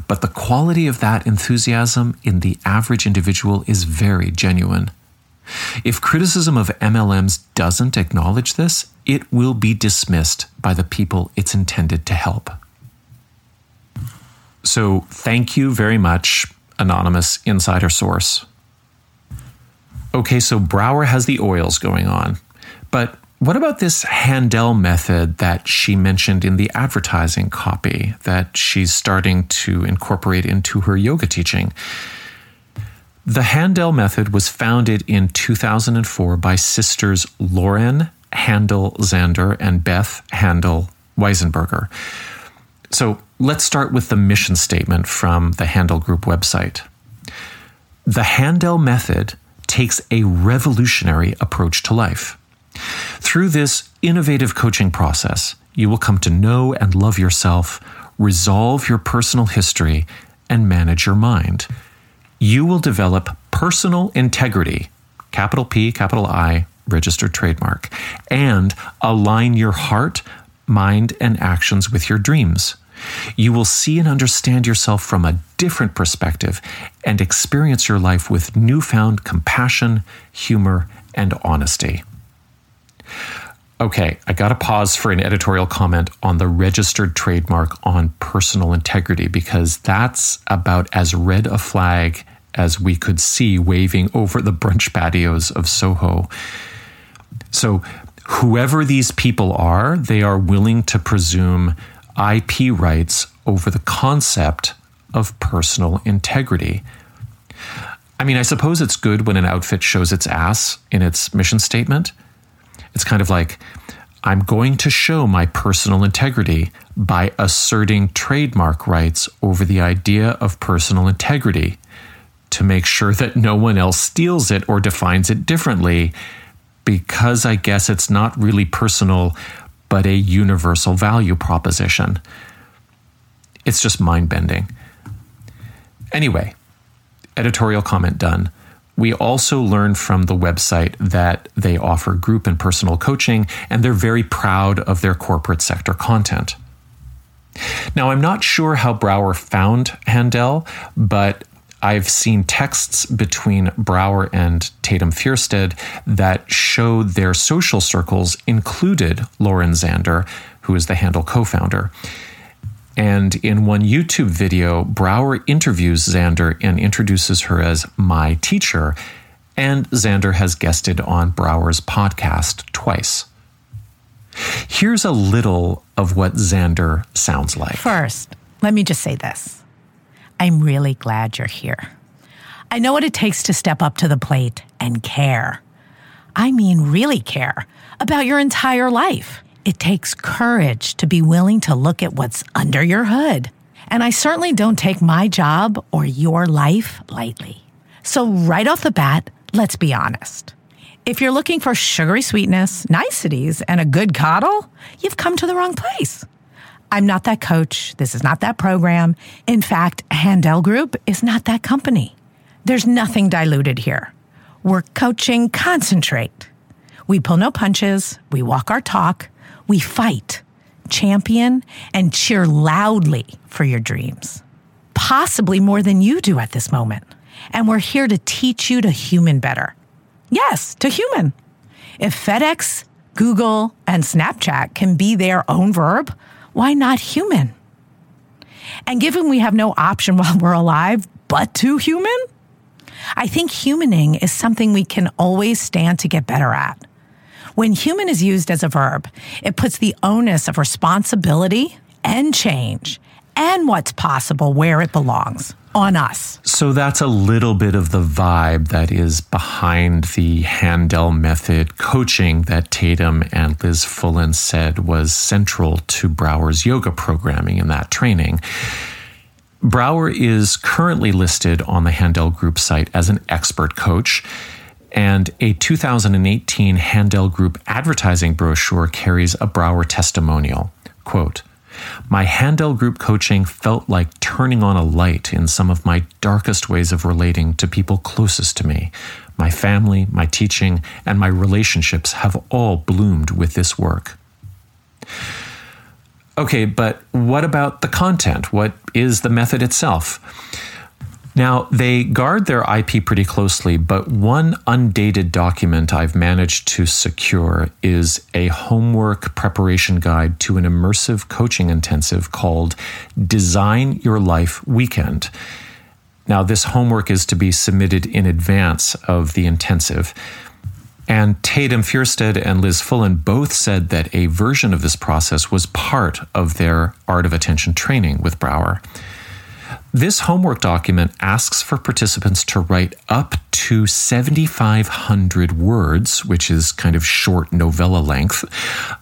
Speaker 3: but the quality of that enthusiasm in the average individual is very genuine. If criticism of MLMs doesn't acknowledge this, it will be dismissed by the people it's intended to help. So, thank you very much, anonymous insider source. Okay, so Brower has the oils going on, but what about this Handel method that she mentioned in the advertising copy that she's starting to incorporate into her yoga teaching? The Handel method was founded in 2004 by sisters Lauren Handel Zander and Beth Handel Weisenberger. So let's start with the mission statement from the Handel Group website. The Handel method takes a revolutionary approach to life. Through this innovative coaching process, you will come to know and love yourself, resolve your personal history, and manage your mind. You will develop personal integrity, capital P, capital I, registered trademark, and align your heart, mind, and actions with your dreams. You will see and understand yourself from a different perspective and experience your life with newfound compassion, humor, and honesty. Okay, I got to pause for an editorial comment on the registered trademark on personal integrity because that's about as red a flag as we could see waving over the brunch patios of Soho. So, whoever these people are, they are willing to presume IP rights over the concept of personal integrity. I mean, I suppose it's good when an outfit shows its ass in its mission statement. It's kind of like, I'm going to show my personal integrity by asserting trademark rights over the idea of personal integrity to make sure that no one else steals it or defines it differently, because I guess it's not really personal, but a universal value proposition. It's just mind bending. Anyway, editorial comment done. We also learned from the website that they offer group and personal coaching, and they're very proud of their corporate sector content. Now, I'm not sure how Brower found Handel, but I've seen texts between Brower and Tatum Fjerstad that show their social circles included Lauren Zander, who is the Handel co founder. And in one YouTube video, Brower interviews Zander and introduces her as my teacher. And Zander has guested on Brower's podcast twice. Here's a little of what Zander sounds like.
Speaker 6: First, let me just say this I'm really glad you're here. I know what it takes to step up to the plate and care. I mean, really care about your entire life. It takes courage to be willing to look at what's under your hood. And I certainly don't take my job or your life lightly. So, right off the bat, let's be honest. If you're looking for sugary sweetness, niceties, and a good coddle, you've come to the wrong place. I'm not that coach. This is not that program. In fact, Handel Group is not that company. There's nothing diluted here. We're coaching concentrate. We pull no punches, we walk our talk, we fight, champion, and cheer loudly for your dreams, possibly more than you do at this moment. And we're here to teach you to human better. Yes, to human. If FedEx, Google, and Snapchat can be their own verb, why not human? And given we have no option while we're alive but to human, I think humaning is something we can always stand to get better at. When human is used as a verb, it puts the onus of responsibility and change and what's possible where it belongs on us.
Speaker 3: So that's a little bit of the vibe that is behind the Handel method coaching that Tatum and Liz Fullen said was central to Brower's yoga programming in that training. Brower is currently listed on the Handel Group site as an expert coach, and a 2018 Handel Group advertising brochure carries a Brower testimonial. Quote, my Handel group coaching felt like turning on a light in some of my darkest ways of relating to people closest to me. My family, my teaching, and my relationships have all bloomed with this work. Okay, but what about the content? What is the method itself? Now, they guard their IP pretty closely, but one undated document I've managed to secure is a homework preparation guide to an immersive coaching intensive called Design Your Life Weekend. Now, this homework is to be submitted in advance of the intensive. And Tatum Fjerstad and Liz Fullen both said that a version of this process was part of their Art of Attention training with Brower. This homework document asks for participants to write up to 7,500 words, which is kind of short novella length,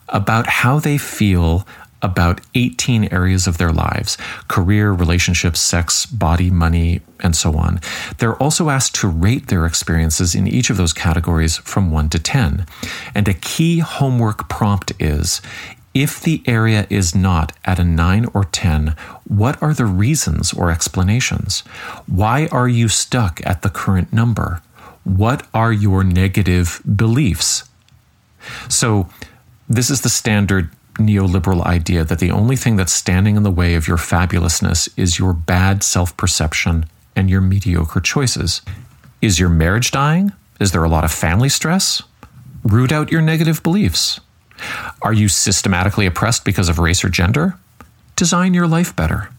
Speaker 3: about how they feel about 18 areas of their lives career, relationships, sex, body, money, and so on. They're also asked to rate their experiences in each of those categories from 1 to 10. And a key homework prompt is if the area is not at a 9 or 10, what are the reasons or explanations? Why are you stuck at the current number? What are your negative beliefs? So, this is the standard neoliberal idea that the only thing that's standing in the way of your fabulousness is your bad self perception and your mediocre choices. Is your marriage dying? Is there a lot of family stress? Root out your negative beliefs. Are you systematically oppressed because of race or gender? Design your life better.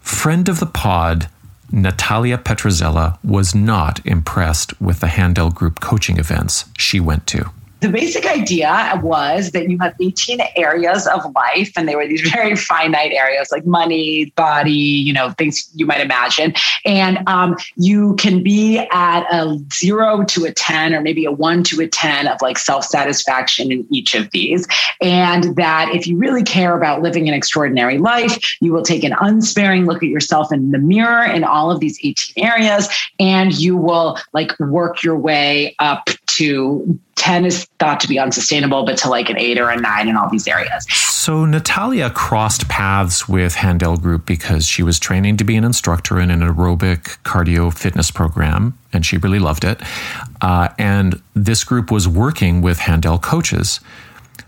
Speaker 3: Friend of the pod, Natalia Petrzela was not impressed with the Handel Group coaching events she went to
Speaker 7: the basic idea was that you have 18 areas of life, and they were these very finite areas like money, body, you know, things you might imagine. And um, you can be at a zero to a 10, or maybe a one to a 10 of like self satisfaction in each of these. And that if you really care about living an extraordinary life, you will take an unsparing look at yourself in the mirror in all of these 18 areas, and you will like work your way up to 10 is thought to be unsustainable, but to like an eight or a nine in all these areas.
Speaker 3: So Natalia crossed paths with Handel Group because she was training to be an instructor in an aerobic cardio fitness program, and she really loved it. Uh, and this group was working with Handel coaches.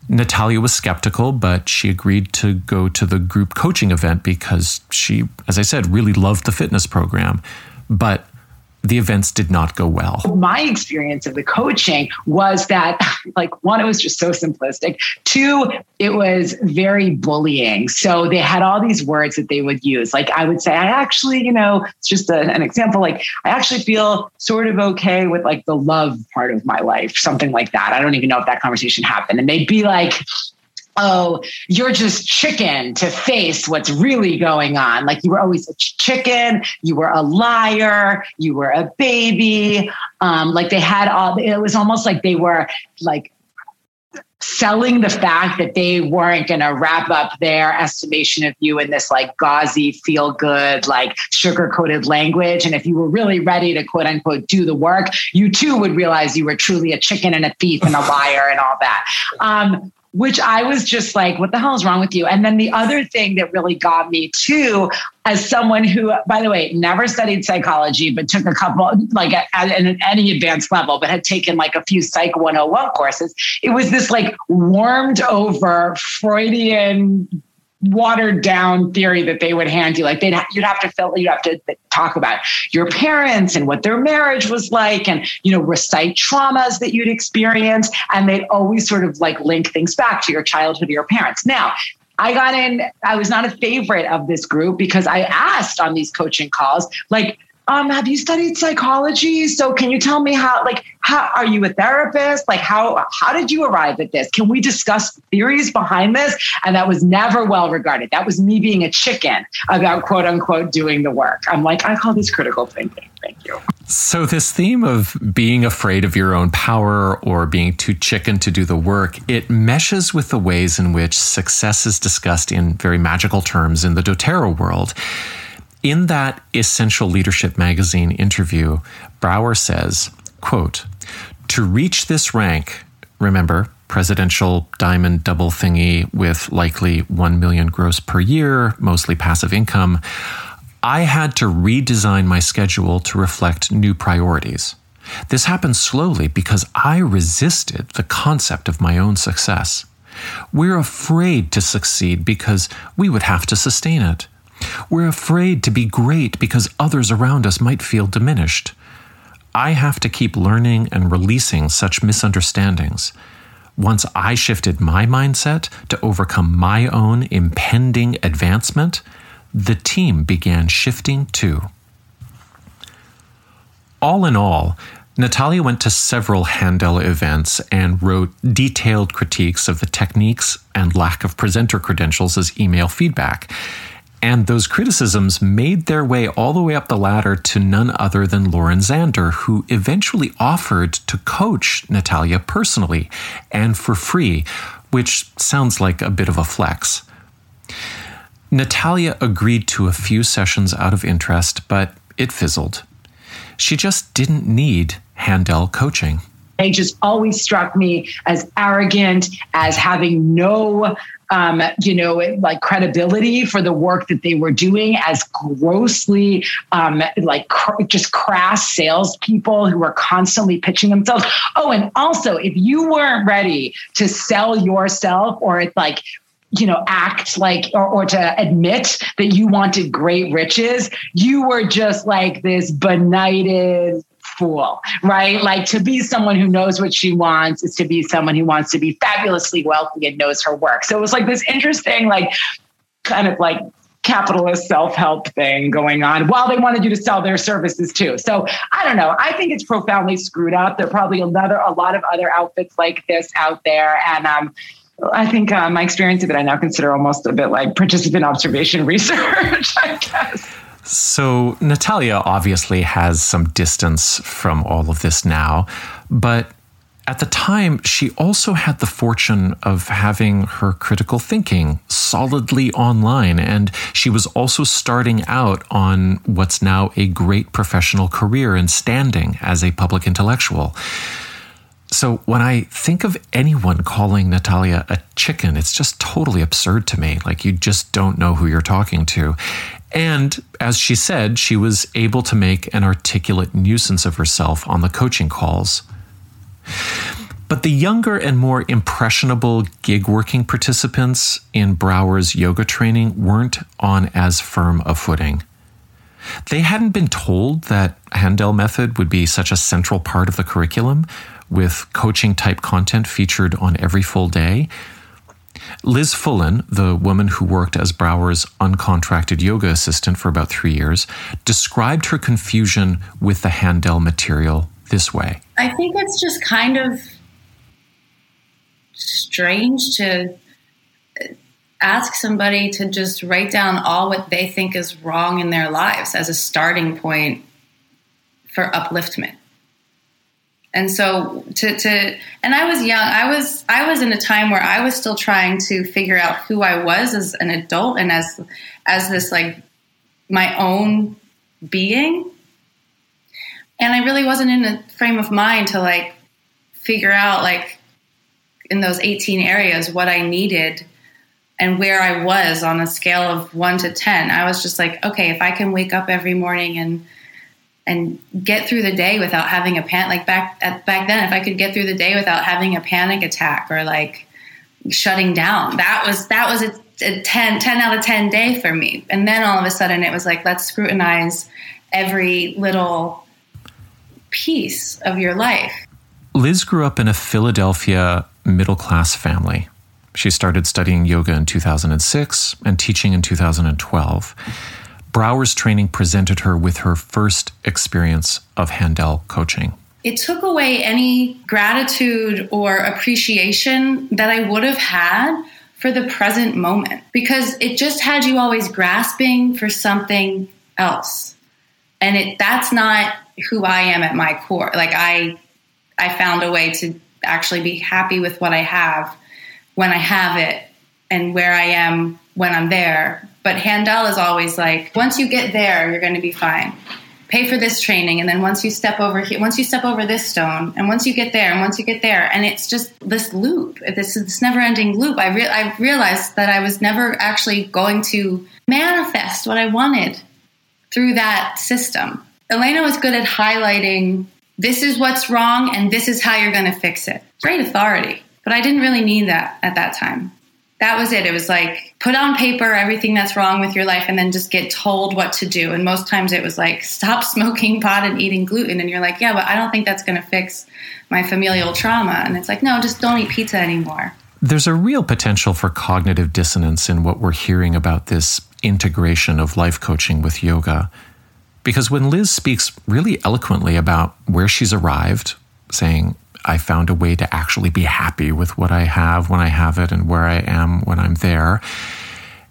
Speaker 3: Natalia was skeptical, but she agreed to go to the group coaching event because she, as I said, really loved the fitness program. But the events did not go well.
Speaker 7: My experience of the coaching was that, like, one, it was just so simplistic. Two, it was very bullying. So they had all these words that they would use. Like, I would say, I actually, you know, it's just a, an example. Like, I actually feel sort of okay with like the love part of my life, something like that. I don't even know if that conversation happened. And they'd be like, oh, you're just chicken to face what's really going on. Like you were always a chicken, you were a liar, you were a baby. Um, like they had all, it was almost like they were like selling the fact that they weren't going to wrap up their estimation of you in this like gauzy, feel good, like sugar coated language. And if you were really ready to quote unquote do the work, you too would realize you were truly a chicken and a thief and a liar and all that. Um, which I was just like, what the hell is wrong with you? And then the other thing that really got me too, as someone who, by the way, never studied psychology, but took a couple, like at, at any advanced level, but had taken like a few Psych 101 courses, it was this like warmed over Freudian watered down theory that they would hand you. Like they'd you'd have to fill, you'd have to talk about your parents and what their marriage was like, and you know recite traumas that you'd experienced, and they'd always sort of like link things back to your childhood or your parents. Now I got in, I was not a favorite of this group because I asked on these coaching calls, like, um, have you studied psychology? So can you tell me how, like, how are you a therapist? Like, how how did you arrive at this? Can we discuss theories behind this? And that was never well regarded. That was me being a chicken about quote unquote doing the work. I'm like, I call this critical thinking. Thank you.
Speaker 3: So this theme of being afraid of your own power or being too chicken to do the work, it meshes with the ways in which success is discussed in very magical terms in the doTERRA world. In that Essential Leadership magazine interview, Brower says, quote, to reach this rank, remember, presidential diamond double thingy with likely 1 million gross per year, mostly passive income, I had to redesign my schedule to reflect new priorities. This happened slowly because I resisted the concept of my own success. We're afraid to succeed because we would have to sustain it. We're afraid to be great because others around us might feel diminished. I have to keep learning and releasing such misunderstandings. Once I shifted my mindset to overcome my own impending advancement, the team began shifting too. All in all, Natalia went to several Handel events and wrote detailed critiques of the techniques and lack of presenter credentials as email feedback. And those criticisms made their way all the way up the ladder to none other than Lauren Zander, who eventually offered to coach Natalia personally and for free, which sounds like a bit of a flex. Natalia agreed to a few sessions out of interest, but it fizzled. She just didn't need Handel coaching.
Speaker 7: They just always struck me as arrogant, as having no um, you know, like credibility for the work that they were doing as grossly, um, like cr- just crass salespeople who were constantly pitching themselves. Oh, and also, if you weren't ready to sell yourself or it's like you know, act like or, or to admit that you wanted great riches, you were just like this benighted fool, right? Like to be someone who knows what she wants is to be someone who wants to be fabulously wealthy and knows her work. So it was like this interesting, like kind of like capitalist self-help thing going on while they wanted you to sell their services too. So I don't know. I think it's profoundly screwed up. There are probably another a lot of other outfits like this out there. And um I think uh, my experience of it, I now consider almost a bit like participant observation research, I guess.
Speaker 3: So, Natalia obviously has some distance from all of this now, but at the time, she also had the fortune of having her critical thinking solidly online, and she was also starting out on what's now a great professional career and standing as a public intellectual. So when I think of anyone calling Natalia a chicken, it's just totally absurd to me. Like you just don't know who you're talking to. And as she said, she was able to make an articulate nuisance of herself on the coaching calls. But the younger and more impressionable gig working participants in Brower's yoga training weren't on as firm a footing. They hadn't been told that Handel method would be such a central part of the curriculum, with coaching type content featured on every full day. Liz Fullen, the woman who worked as Brower's uncontracted yoga assistant for about three years, described her confusion with the Handel material this way.
Speaker 8: I think it's just kind of strange to ask somebody to just write down all what they think is wrong in their lives as a starting point for upliftment and so to to and I was young. I was I was in a time where I was still trying to figure out who I was as an adult and as as this like my own being. And I really wasn't in a frame of mind to like figure out like in those 18 areas what I needed and where I was on a scale of 1 to 10. I was just like, okay, if I can wake up every morning and and get through the day without having a panic like back at back then if i could get through the day without having a panic attack or like shutting down that was that was a, a 10, 10 out of 10 day for me. And then all of a sudden it was like let's scrutinize every little piece of your life.
Speaker 3: Liz grew up in a philadelphia middle class family. She started studying yoga in 2006 and teaching in 2012. Brower's training presented her with her first experience of Handel coaching.
Speaker 8: It took away any gratitude or appreciation that I would have had for the present moment because it just had you always grasping for something else. And it that's not who I am at my core. Like I I found a way to actually be happy with what I have when I have it and where I am when I'm there. But Handel is always like, once you get there, you're going to be fine. Pay for this training, and then once you step over here, once you step over this stone, and once you get there, and once you get there, and it's just this loop, this this never-ending loop. I re- I realized that I was never actually going to manifest what I wanted through that system. Elena was good at highlighting this is what's wrong, and this is how you're going to fix it. Great authority. But I didn't really need that at that time. That was it. It was like put on paper everything that's wrong with your life and then just get told what to do. And most times it was like stop smoking pot and eating gluten. And you're like, yeah, but I don't think that's going to fix my familial trauma. And it's like, no, just don't eat pizza anymore.
Speaker 3: There's a real potential for cognitive dissonance in what we're hearing about this integration of life coaching with yoga. Because when Liz speaks really eloquently about where she's arrived, saying, I found a way to actually be happy with what I have when I have it and where I am when I'm there.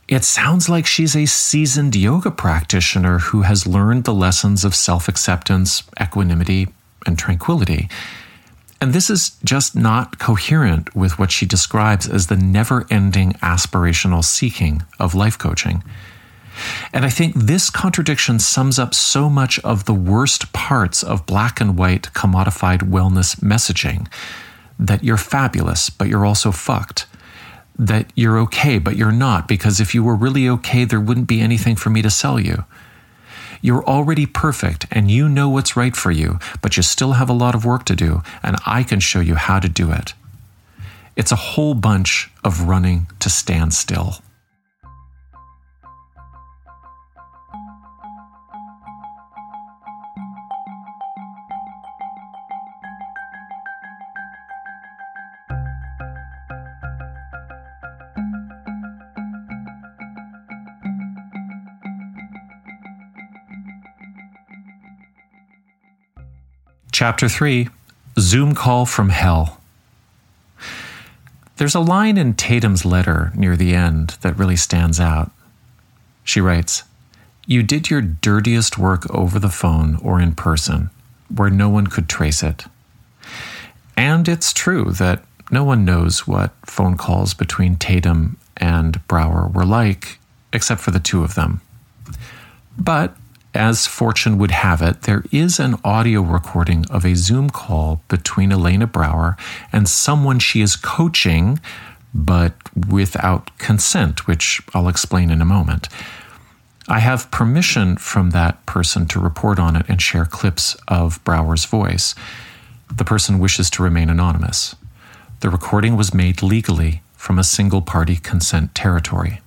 Speaker 3: It sounds like she's a seasoned yoga practitioner who has learned the lessons of self acceptance, equanimity, and tranquility. And this is just not coherent with what she describes as the never ending aspirational seeking of life coaching. And I think this contradiction sums up so much of the worst parts of black and white commodified wellness messaging that you're fabulous, but you're also fucked. That you're okay, but you're not, because if you were really okay, there wouldn't be anything for me to sell you. You're already perfect and you know what's right for you, but you still have a lot of work to do, and I can show you how to do it. It's a whole bunch of running to stand still. Chapter 3 Zoom Call from Hell. There's a line in Tatum's letter near the end that really stands out. She writes, You did your dirtiest work over the phone or in person, where no one could trace it. And it's true that no one knows what phone calls between Tatum and Brower were like, except for the two of them. But as fortune would have it, there is an audio recording of a Zoom call between Elena Brower and someone she is coaching, but without consent, which I'll explain in a moment. I have permission from that person to report on it and share clips of Brower's voice. The person wishes to remain anonymous. The recording was made legally from a single party consent territory.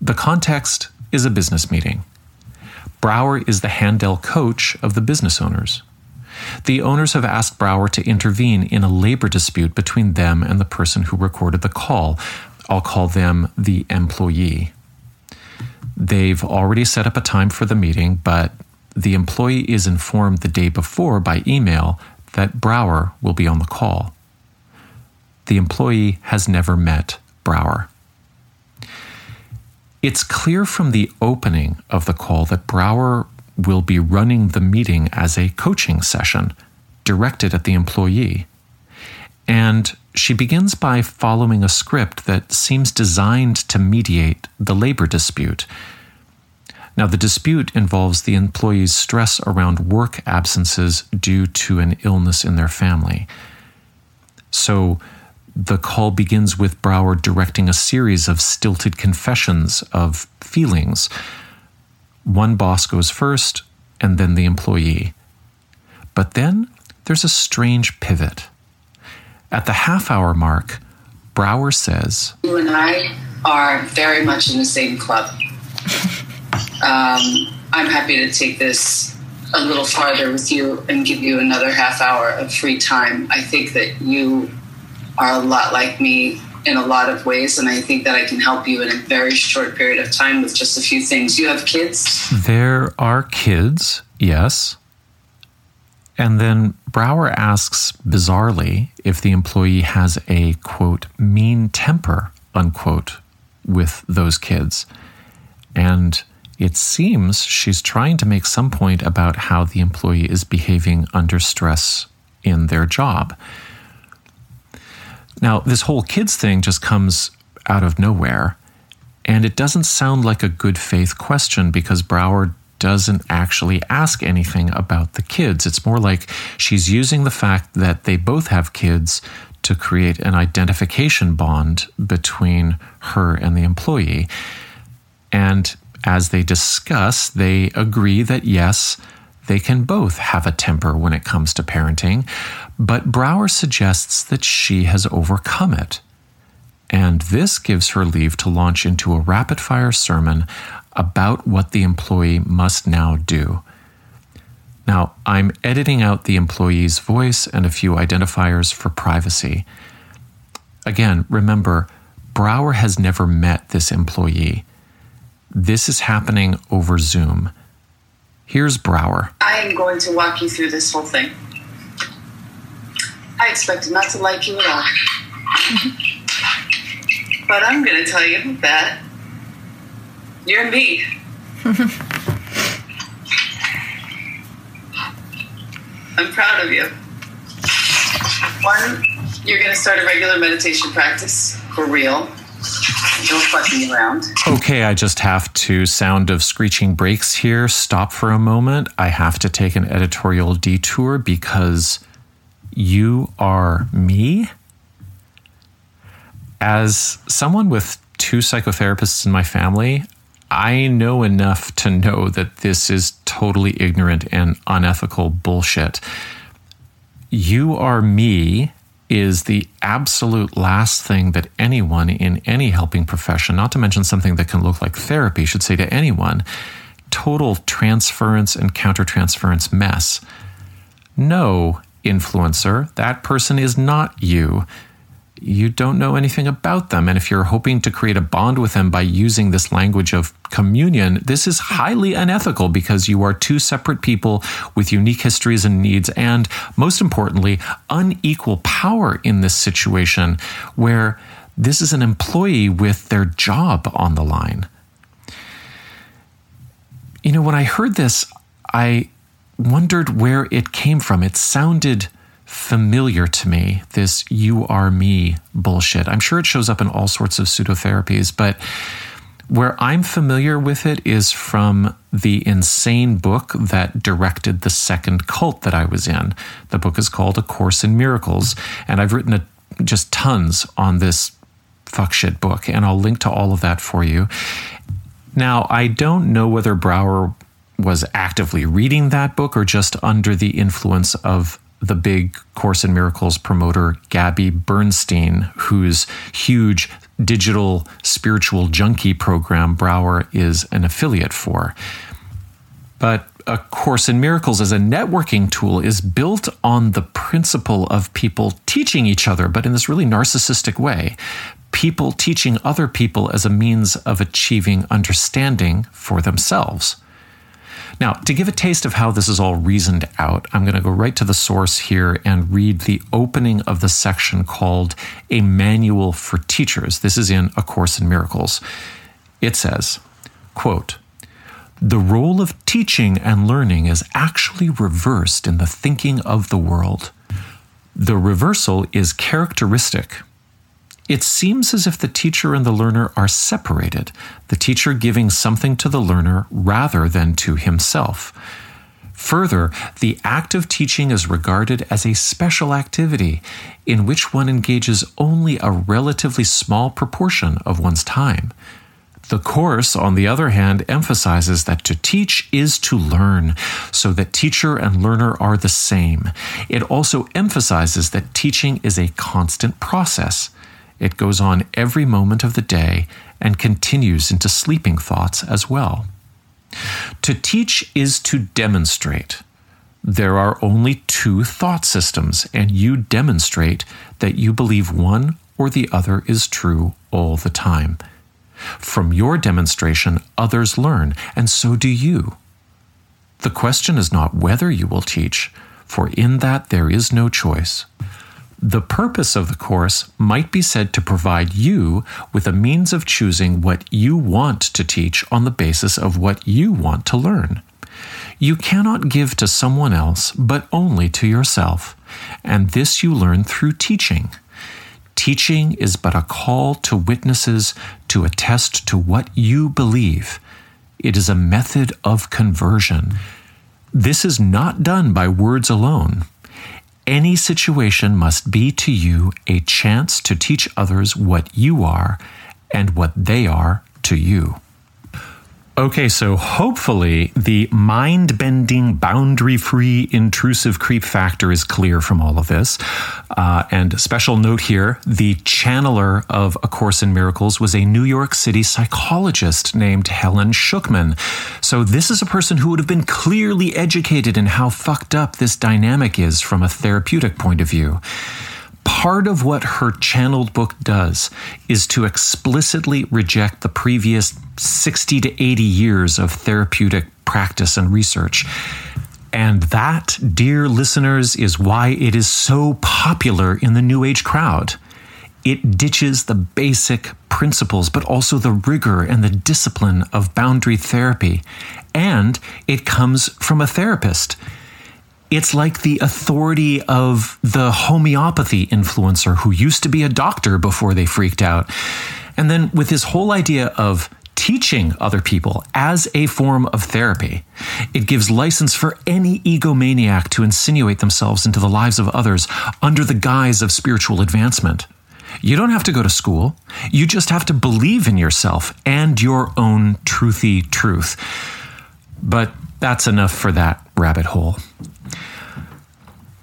Speaker 3: The context is a business meeting. Brower is the Handel coach of the business owners. The owners have asked Brower to intervene in a labor dispute between them and the person who recorded the call. I'll call them the employee. They've already set up a time for the meeting, but the employee is informed the day before by email that Brower will be on the call. The employee has never met Brower. It's clear from the opening of the call that Brower will be running the meeting as a coaching session directed at the employee. And she begins by following a script that seems designed to mediate the labor dispute. Now, the dispute involves the employee's stress around work absences due to an illness in their family. So, the call begins with Brower directing a series of stilted confessions of feelings. One boss goes first, and then the employee. But then there's a strange pivot. At the half hour mark, Brower says,
Speaker 9: You and I are very much in the same club. Um, I'm happy to take this a little farther with you and give you another half hour of free time. I think that you are a lot like me in a lot of ways, and I think that I can help you in a very short period of time with just a few things. You have kids?
Speaker 3: There are kids, yes. And then Brower asks bizarrely if the employee has a quote, mean temper, unquote, with those kids. And it seems she's trying to make some point about how the employee is behaving under stress in their job. Now, this whole kids thing just comes out of nowhere, and it doesn't sound like a good faith question because Brower doesn't actually ask anything about the kids. It's more like she's using the fact that they both have kids to create an identification bond between her and the employee. And as they discuss, they agree that yes, they can both have a temper when it comes to parenting, but Brower suggests that she has overcome it. And this gives her leave to launch into a rapid fire sermon about what the employee must now do. Now, I'm editing out the employee's voice and a few identifiers for privacy. Again, remember, Brower has never met this employee. This is happening over Zoom. Here's Brower.
Speaker 9: I am going to walk you through this whole thing. I expected not to like you at all. but I'm going to tell you that you're me. I'm proud of you. One, you're going to start a regular meditation practice for real. Around.
Speaker 3: Okay, I just have to sound of screeching brakes here. Stop for a moment. I have to take an editorial detour because you are me. As someone with two psychotherapists in my family, I know enough to know that this is totally ignorant and unethical bullshit. You are me is the absolute last thing that anyone in any helping profession, not to mention something that can look like therapy, should say to anyone. Total transference and countertransference mess. No, influencer, that person is not you you don't know anything about them. And if you're hoping to create a bond with them by using this language of communion, this is highly unethical because you are two separate people with unique histories and needs, and most importantly, unequal power in this situation where this is an employee with their job on the line. You know, when I heard this, I wondered where it came from. It sounded familiar to me, this you are me bullshit. I'm sure it shows up in all sorts of pseudotherapies, but where I'm familiar with it is from the insane book that directed the second cult that I was in. The book is called A Course in Miracles, and I've written a, just tons on this fuck shit book, and I'll link to all of that for you. Now, I don't know whether Brower was actively reading that book or just under the influence of the big Course in Miracles promoter, Gabby Bernstein, whose huge digital spiritual junkie program Brower is an affiliate for. But A Course in Miracles as a networking tool is built on the principle of people teaching each other, but in this really narcissistic way. People teaching other people as a means of achieving understanding for themselves. Now, to give a taste of how this is all reasoned out, I'm going to go right to the source here and read the opening of the section called A Manual for Teachers. This is in A Course in Miracles. It says, quote, the role of teaching and learning is actually reversed in the thinking of the world. The reversal is characteristic it seems as if the teacher and the learner are separated, the teacher giving something to the learner rather than to himself. Further, the act of teaching is regarded as a special activity in which one engages only a relatively small proportion of one's time. The Course, on the other hand, emphasizes that to teach is to learn, so that teacher and learner are the same. It also emphasizes that teaching is a constant process. It goes on every moment of the day and continues into sleeping thoughts as well. To teach is to demonstrate. there are only two thought systems, and you demonstrate that you believe one or the other is true all the time. From your demonstration, others learn, and so do you. The question is not whether you will teach, for in that there is no choice. The purpose of the course might be said to provide you with a means of choosing what you want to teach on the basis of what you want to learn. You cannot give to someone else, but only to yourself, and this you learn through teaching. Teaching is but a call to witnesses to attest to what you believe. It is a method of conversion. This is not done by words alone. Any situation must be to you a chance to teach others what you are and what they are to you. Okay, so hopefully the mind bending, boundary free, intrusive creep factor is clear from all of this. Uh, and special note here the channeler of A Course in Miracles was a New York City psychologist named Helen Schucman. So this is a person who would have been clearly educated in how fucked up this dynamic is from a therapeutic point of view part of what her channeled book does is to explicitly reject the previous 60 to 80 years of therapeutic practice and research. And that, dear listeners, is why it is so popular in the New Age crowd. It ditches the basic principles, but also the rigor and the discipline of boundary therapy. And it comes from a therapist it's like the authority of the homeopathy influencer who used to be a doctor before they freaked out. And then with this whole idea of teaching other people as a form of therapy, it gives license for any egomaniac to insinuate themselves into the lives of others under the guise of spiritual advancement. You don't have to go to school. You just have to believe in yourself and your own truthy truth. But that's enough for that rabbit hole.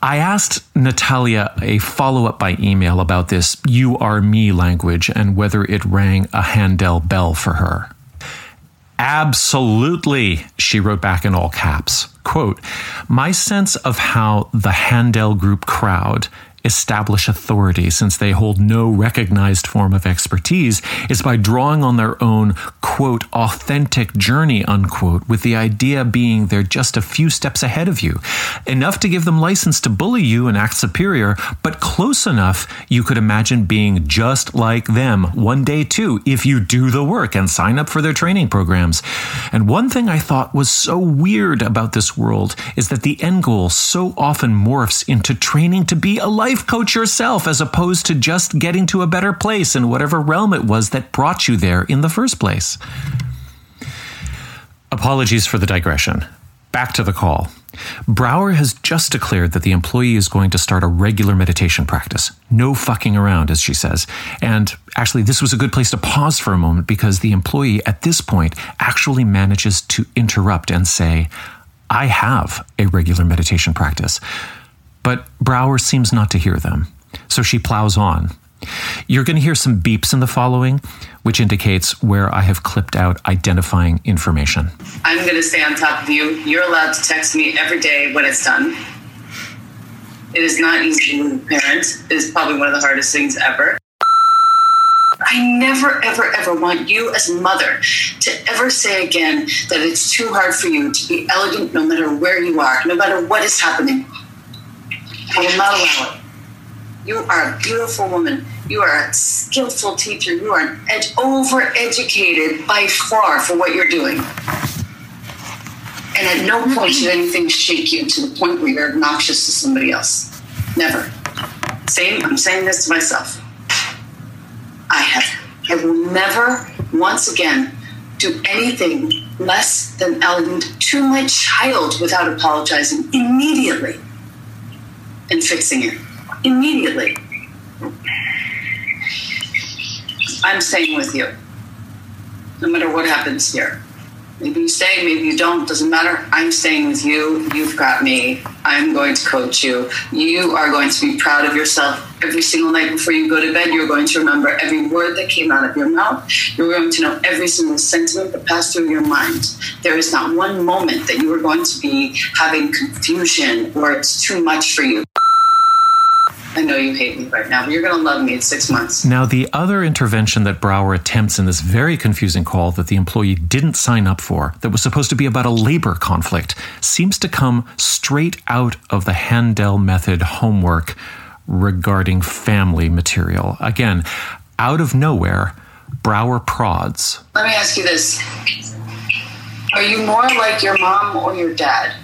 Speaker 3: I asked Natalia a follow up by email about this you are me language and whether it rang a Handel bell for her. Absolutely, she wrote back in all caps. Quote, My sense of how the Handel group crowd establish authority since they hold no recognized form of expertise is by drawing on their own, quote, authentic journey, unquote, with the idea being they're just a few steps ahead of you. Enough to give them license to bully you and act superior, but close enough you could imagine being just like them one day too if you do the work and sign up for their training programs. And one thing I thought was so weird about this world is that the end goal so often morphs into training to be a life life coach yourself as opposed to just getting to a better place in whatever realm it was that brought you there in the first place. Apologies for the digression. Back to the call. Brower has just declared that the employee is going to start a regular meditation practice. No fucking around, as she says. And actually, this was a good place to pause for a moment because the employee at this point actually manages to interrupt and say, I have a regular meditation practice. But Brower seems not to hear them, so she plows on. You're going to hear some beeps in the following, which indicates where I have clipped out identifying information.
Speaker 9: I'm going to stay on top of you. You're allowed to text me every day when it's done. It is not easy being a parent. It is probably one of the hardest things ever. I never, ever, ever want you as a mother to ever say again that it's too hard for you to be elegant no matter where you are, no matter what is happening. I will not allow it. You are a beautiful woman. You are a skillful teacher. You are ed- overeducated by far for what you're doing. And at no point should anything shake you to the point where you're obnoxious to somebody else. Never. Same, I'm saying this to myself. I have I will never once again do anything less than elegant to my child without apologizing immediately and fixing it immediately. I'm staying with you, no matter what happens here. Maybe you stay, maybe you don't, doesn't matter. I'm staying with you. You've got me. I'm going to coach you. You are going to be proud of yourself every single night before you go to bed, you're going to remember every word that came out of your mouth. You're going to know every single sentiment that passed through your mind. There is not one moment that you are going to be having confusion or it's too much for you. I know you hate me right now, but you're going to love me in six months.
Speaker 3: Now, the other intervention that Brower attempts in this very confusing call that the employee didn't sign up for, that was supposed to be about a labor conflict, seems to come straight out of the Handel method homework regarding family material. Again, out of nowhere, Brower prods.
Speaker 9: Let me ask you this Are you more like your mom or your dad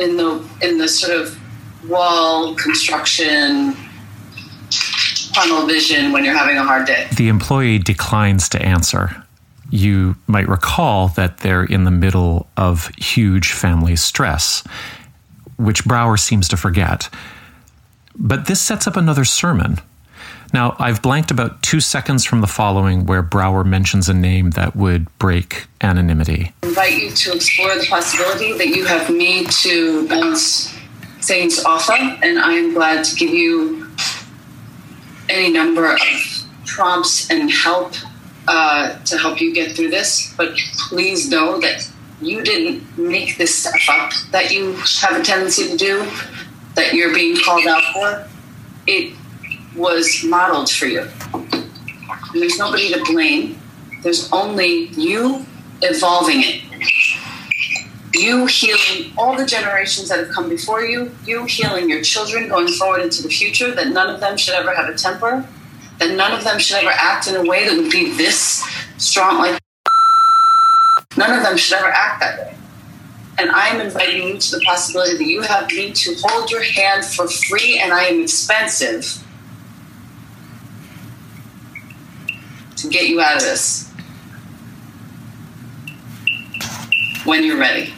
Speaker 9: in the, in the sort of wall construction tunnel vision when you're having a hard day?
Speaker 3: The employee declines to answer. You might recall that they're in the middle of huge family stress, which Brower seems to forget. But this sets up another sermon. Now, I've blanked about two seconds from the following where Brower mentions a name that would break anonymity.
Speaker 9: I invite you to explore the possibility that you have me to bounce things off of, and I am glad to give you any number of prompts and help uh, to help you get through this. But please know that you didn't make this stuff up that you have a tendency to do, that you're being called out for. It was modeled for you. And there's nobody to blame. There's only you evolving it you healing all the generations that have come before you, you healing your children going forward into the future, that none of them should ever have a temper, that none of them should ever act in a way that would be this strong. Like, none of them should ever act that way. And I am inviting you to the possibility that you have me to hold your hand for free, and I am expensive to get you out of this when you're ready.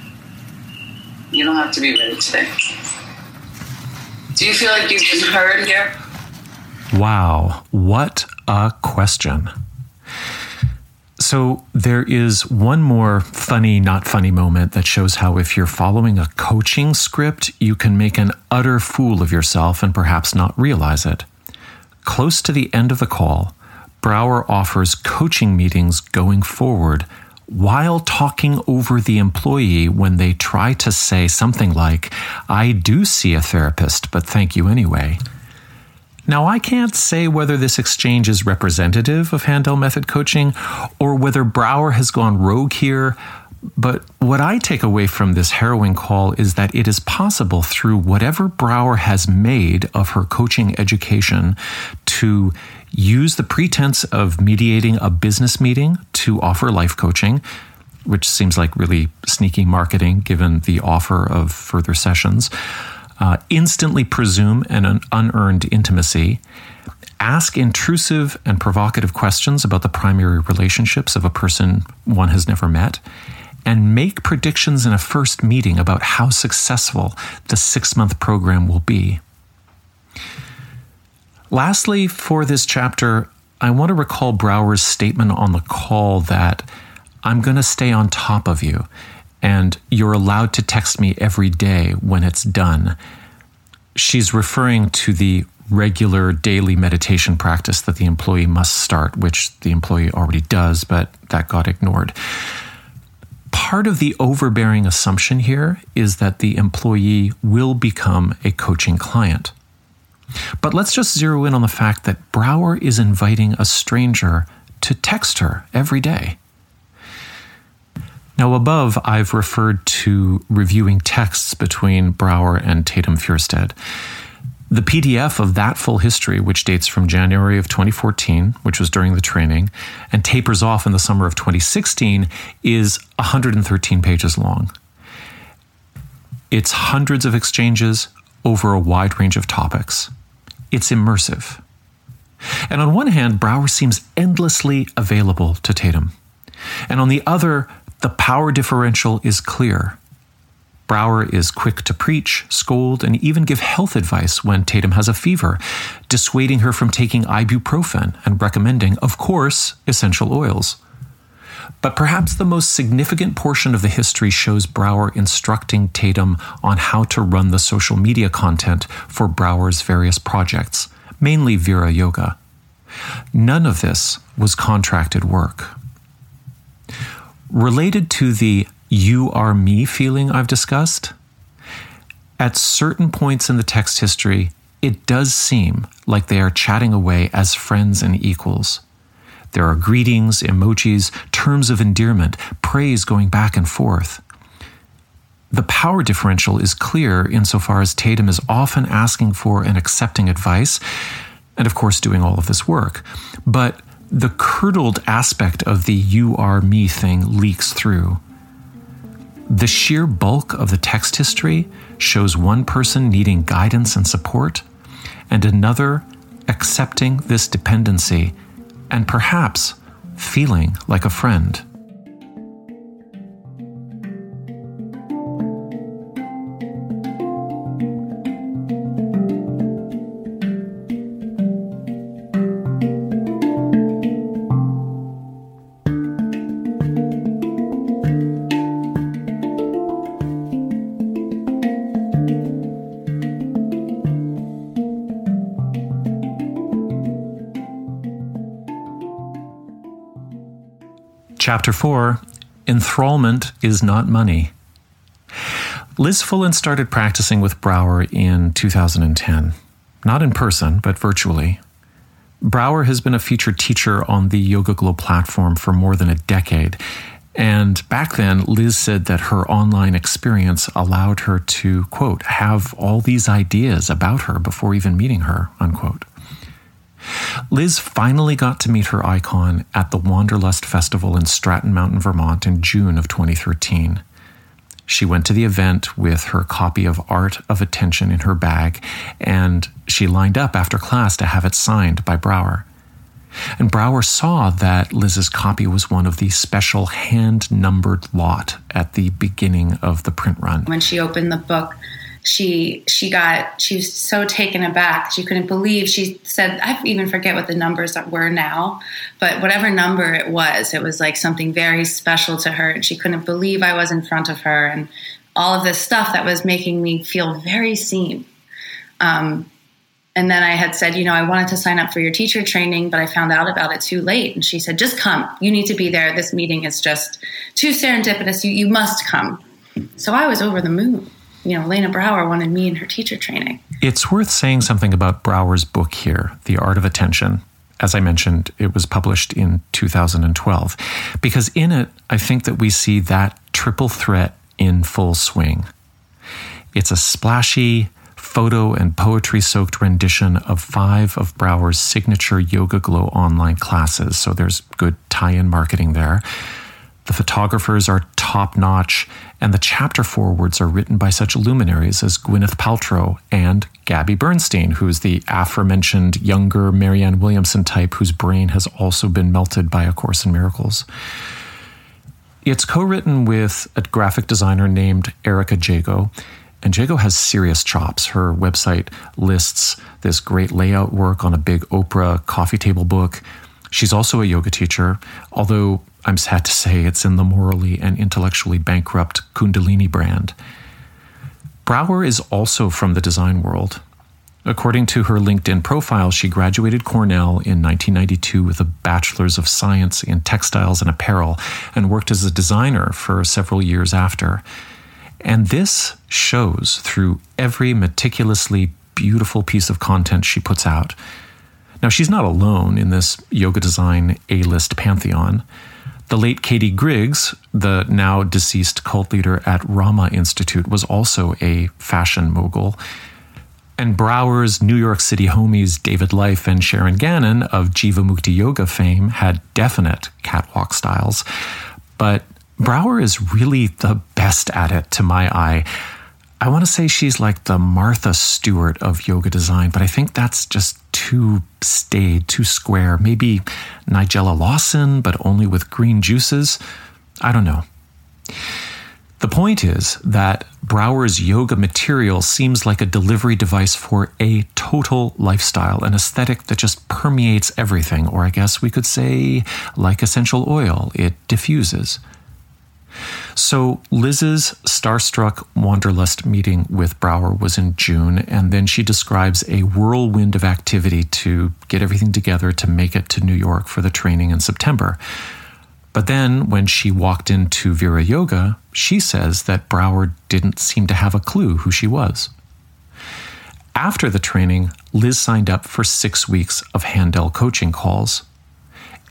Speaker 9: You don't have to be ready today. Do you feel like you've been heard here?
Speaker 3: Wow, what a question. So, there is one more funny, not funny moment that shows how if you're following a coaching script, you can make an utter fool of yourself and perhaps not realize it. Close to the end of the call, Brower offers coaching meetings going forward while talking over the employee when they try to say something like, I do see a therapist, but thank you anyway. Now, I can't say whether this exchange is representative of Handel method coaching or whether Brower has gone rogue here, but what I take away from this harrowing call is that it is possible through whatever Brower has made of her coaching education to use the pretense of mediating a business meeting to offer life coaching, which seems like really sneaky marketing given the offer of further sessions, uh, instantly presume an unearned intimacy, ask intrusive and provocative questions about the primary relationships of a person one has never met, and make predictions in a first meeting about how successful the six month program will be. Lastly, for this chapter, I want to recall Brower's statement on the call that I'm going to stay on top of you and you're allowed to text me every day when it's done. She's referring to the regular daily meditation practice that the employee must start, which the employee already does, but that got ignored. Part of the overbearing assumption here is that the employee will become a coaching client. But let's just zero in on the fact that Brower is inviting a stranger to text her every day. Now, above, I've referred to reviewing texts between Brower and Tatum Fjerstad. The PDF of that full history, which dates from January of 2014, which was during the training, and tapers off in the summer of 2016, is 113 pages long. It's hundreds of exchanges over a wide range of topics it's immersive. And on one hand, Brower seems endlessly available to Tatum. And on the other, the power differential is clear. Brower is quick to preach, scold, and even give health advice when Tatum has a fever, dissuading her from taking ibuprofen and recommending, of course, essential oils. But perhaps the most significant portion of the history shows Brower instructing Tatum on how to run the social media content for Brower's various projects, mainly Vira Yoga. None of this was contracted work. Related to the you are me feeling I've discussed, at certain points in the text history, it does seem like they are chatting away as friends and equals. There are greetings, emojis, terms of endearment, praise going back and forth. The power differential is clear insofar as Tatum is often asking for and accepting advice, and of course, doing all of this work. But the curdled aspect of the you are me thing leaks through. The sheer bulk of the text history shows one person needing guidance and support, and another accepting this dependency and perhaps feeling like a friend. Chapter 4 Enthrallment is Not Money. Liz Fullen started practicing with Brower in 2010, not in person, but virtually. Brower has been a featured teacher on the YogaGlo platform for more than a decade. And back then, Liz said that her online experience allowed her to, quote, have all these ideas about her before even meeting her, unquote. Liz finally got to meet her icon at the Wanderlust Festival in Stratton Mountain, Vermont in June of 2013. She went to the event with her copy of Art of Attention in her bag, and she lined up after class to have it signed by Brower. And Brower saw that Liz's copy was one of the special hand numbered lot at the beginning of the print run.
Speaker 8: When she opened the book, she she got she was so taken aback. She couldn't believe. She said i even forget what the numbers were now but whatever number it was it was like something very special to her and she couldn't believe i was in front of her and all of this stuff that was making me feel very seen. Um, and then i had said you know i wanted to sign up for your teacher training but i found out about it too late. And she said just come. You need to be there. This meeting is just too serendipitous. You, you must come. So i was over the moon you know, Elena Brower wanted me in her teacher training.
Speaker 3: It's worth saying something about Brower's book here, The Art of Attention. As I mentioned, it was published in 2012, because in it, I think that we see that triple threat in full swing. It's a splashy, photo and poetry soaked rendition of five of Brower's signature YogaGlo online classes, so there's good tie in marketing there. The photographers are top notch, and the chapter forewords are written by such luminaries as Gwyneth Paltrow and Gabby Bernstein, who's the aforementioned younger Marianne Williamson type whose brain has also been melted by A Course in Miracles. It's co written with a graphic designer named Erica Jago. And Jago has serious chops. Her website lists this great layout work on a big Oprah coffee table book. She's also a yoga teacher, although I'm sad to say it's in the morally and intellectually bankrupt Kundalini brand. Brower is also from the design world. According to her LinkedIn profile, she graduated Cornell in 1992 with a Bachelor's of Science in Textiles and Apparel and worked as a designer for several years after. And this shows through every meticulously beautiful piece of content she puts out. Now, she's not alone in this yoga design A list pantheon. The late Katie Griggs, the now deceased cult leader at Rama Institute, was also a fashion mogul. And Brower's New York City homies David Life and Sharon Gannon of Jivamukti Yoga fame had definite catwalk styles. But Brower is really the best at it to my eye. I want to say she's like the Martha Stewart of yoga design, but I think that's just too staid, too square. Maybe Nigella Lawson, but only with green juices. I don't know. The point is that Brower's yoga material seems like a delivery device for a total lifestyle, an aesthetic that just permeates everything, or I guess we could say, like essential oil, it diffuses. So Liz's starstruck wanderlust meeting with Brower was in June, and then she describes a whirlwind of activity to get everything together to make it to New York for the training in September. But then when she walked into Vira Yoga, she says that Brower didn't seem to have a clue who she was. After the training, Liz signed up for six weeks of Handel coaching calls.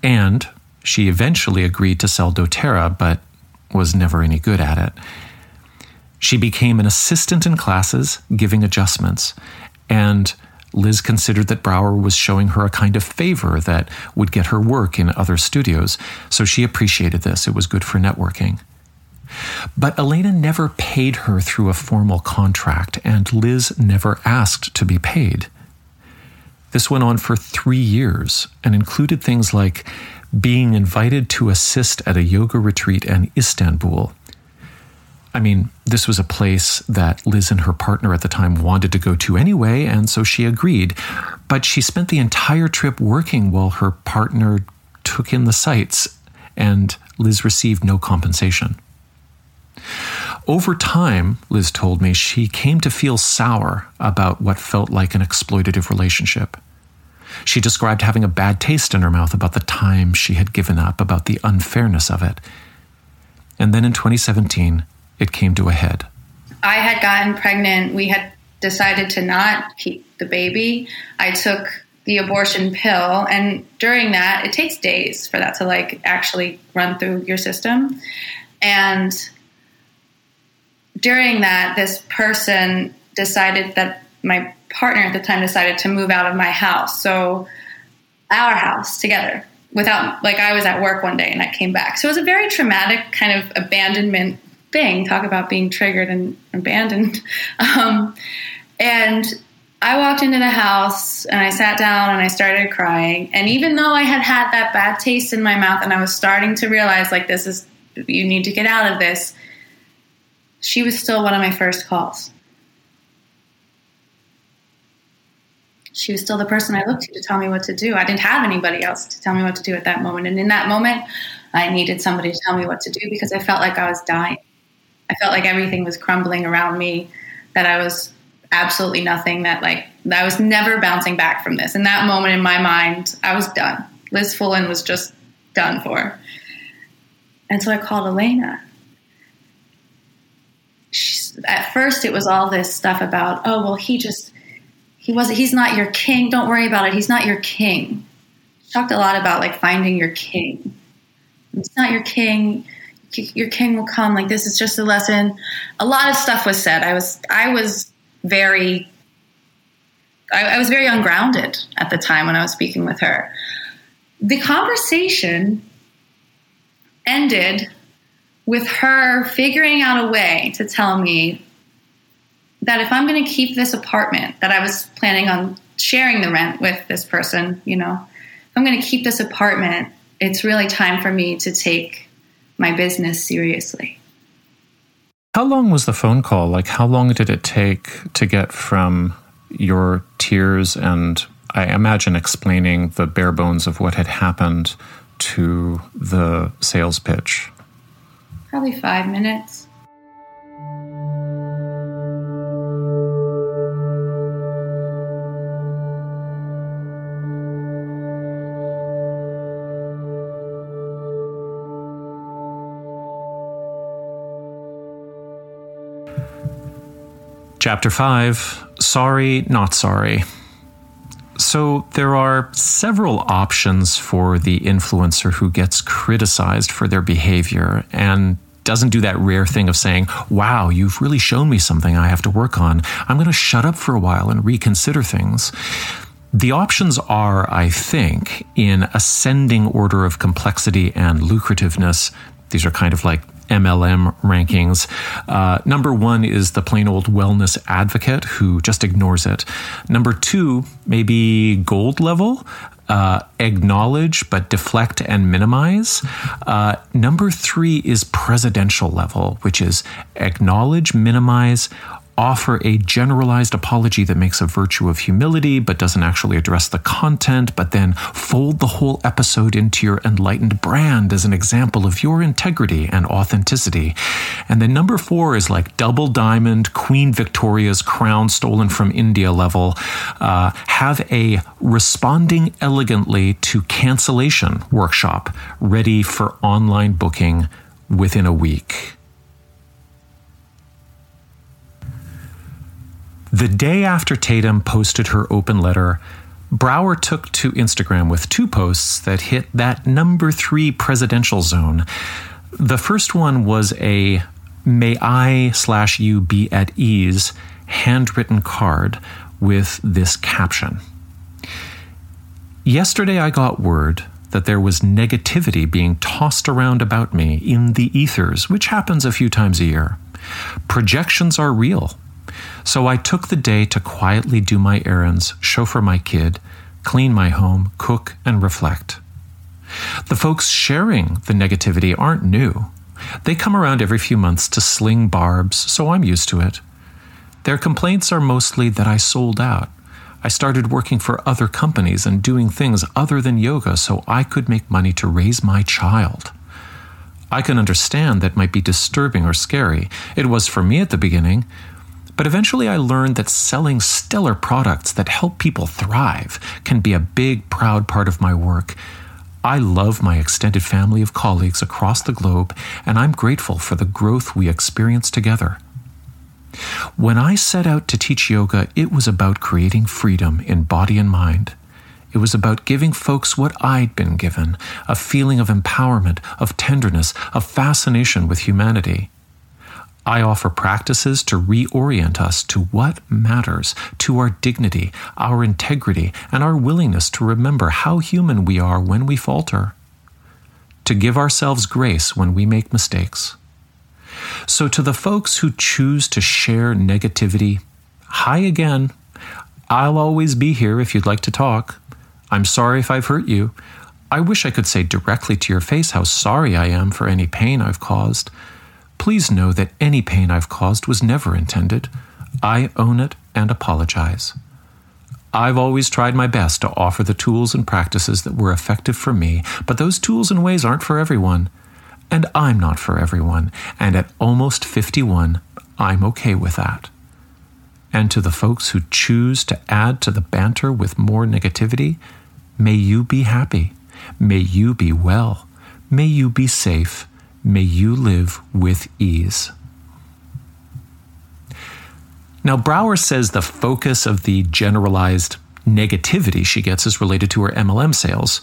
Speaker 3: And she eventually agreed to sell doTERRA, but was never any good at it. She became an assistant in classes, giving adjustments, and Liz considered that Brower was showing her a kind of favor that would get her work in other studios, so she appreciated this. It was good for networking. But Elena never paid her through a formal contract, and Liz never asked to be paid. This went on for three years and included things like being invited to assist at a yoga retreat in Istanbul. I mean, this was a place that Liz and her partner at the time wanted to go to anyway, and so she agreed. But she spent the entire trip working while her partner took in the sights, and Liz received no compensation. Over time, Liz told me, she came to feel sour about what felt like an exploitative relationship. She described having a bad taste in her mouth about the time she had given up, about the unfairness of it. And then in 2017, it came to a head.
Speaker 8: I had gotten pregnant. We had decided to not keep the baby. I took the abortion pill, and during that, it takes days for that to like actually run through your system. And during that, this person decided that my partner at the time decided to move out of my house. So, our house together without, like, I was at work one day and I came back. So, it was a very traumatic kind of abandonment thing. Talk about being triggered and abandoned. Um, and I walked into the house and I sat down and I started crying. And even though I had had that bad taste in my mouth and I was starting to realize, like, this is, you need to get out of this, she was still one of my first calls. She was still the person I looked to to tell me what to do. I didn't have anybody else to tell me what to do at that moment. And in that moment, I needed somebody to tell me what to do because I felt like I was dying. I felt like everything was crumbling around me, that I was absolutely nothing, that like I was never bouncing back from this. In that moment in my mind, I was done. Liz Fullen was just done for. And so I called Elena. She's, at first, it was all this stuff about, oh, well, he just he wasn't he's not your king. Don't worry about it. He's not your king. Talked a lot about like finding your king. It's not your king. Your king will come. Like this is just a lesson. A lot of stuff was said. I was i was very I, I was very ungrounded at the time when i was speaking with her. The conversation ended with her figuring out a way to tell me that if I'm going to keep this apartment that I was planning on sharing the rent with this person, you know, if I'm going to keep this apartment, it's really time for me to take my business seriously.
Speaker 3: How long was the phone call? Like, how long did it take to get from your tears and I imagine explaining the bare bones of what had happened to the sales pitch?
Speaker 8: Probably five minutes.
Speaker 3: Chapter 5 Sorry, Not Sorry. So, there are several options for the influencer who gets criticized for their behavior and doesn't do that rare thing of saying, Wow, you've really shown me something I have to work on. I'm going to shut up for a while and reconsider things. The options are, I think, in ascending order of complexity and lucrativeness. These are kind of like MLM rankings. Uh, number one is the plain old wellness advocate who just ignores it. Number two, maybe gold level. Uh, acknowledge but deflect and minimize. Uh, number three is presidential level, which is acknowledge, minimize, offer a generalized apology that makes a virtue of humility but doesn't actually address the content, but then fold the whole episode into your enlightened brand as an example of your integrity and authenticity. And then number four is like double diamond, Queen Victoria's crown stolen from India level. Uh, have a responding elegantly to cancellation workshop ready for online booking within a week. The day after Tatum posted her open letter, Brower took to Instagram with two posts that hit that number three presidential zone. The first one was a may I slash you be at ease handwritten card with this caption. Yesterday I got word that there was negativity being tossed around about me in the ethers, which happens a few times a year. Projections are real. So I took the day to quietly do my errands, chauffeur my kid, clean my home, cook, and reflect. The folks sharing the negativity aren't new. They come around every few months to sling barbs, so I'm used to it. Their complaints are mostly that I sold out. I started working for other companies and doing things other than yoga so I could make money to raise my child. I can understand that might be disturbing or scary. It was for me at the beginning, but eventually I learned that selling stellar products that help people thrive can be a big, proud part of my work. I love my extended family of colleagues across the globe, and I'm grateful for the growth we experience together. When I set out to teach yoga, it was about creating freedom in body and mind. It was about giving folks what I'd been given a feeling of empowerment, of tenderness, of fascination with humanity. I offer practices to reorient us to what matters, to our dignity, our integrity, and our willingness to remember how human we are when we falter, to give ourselves grace when we make mistakes. So, to the folks who choose to share negativity, hi again. I'll always be here if you'd like to talk. I'm sorry if I've hurt you. I wish I could say directly to your face how sorry I am for any pain I've caused. Please know that any pain I've caused was never intended. I own it and apologize. I've always tried my best to offer the tools and practices that were effective for me, but those tools and ways aren't for everyone. And I'm not for everyone. And at almost 51, I'm okay with that. And to the folks who choose to add to the banter with more negativity, may you be happy. May you be well. May you be safe. May you live with ease. Now, Brower says the focus of the generalized negativity she gets is related to her MLM sales.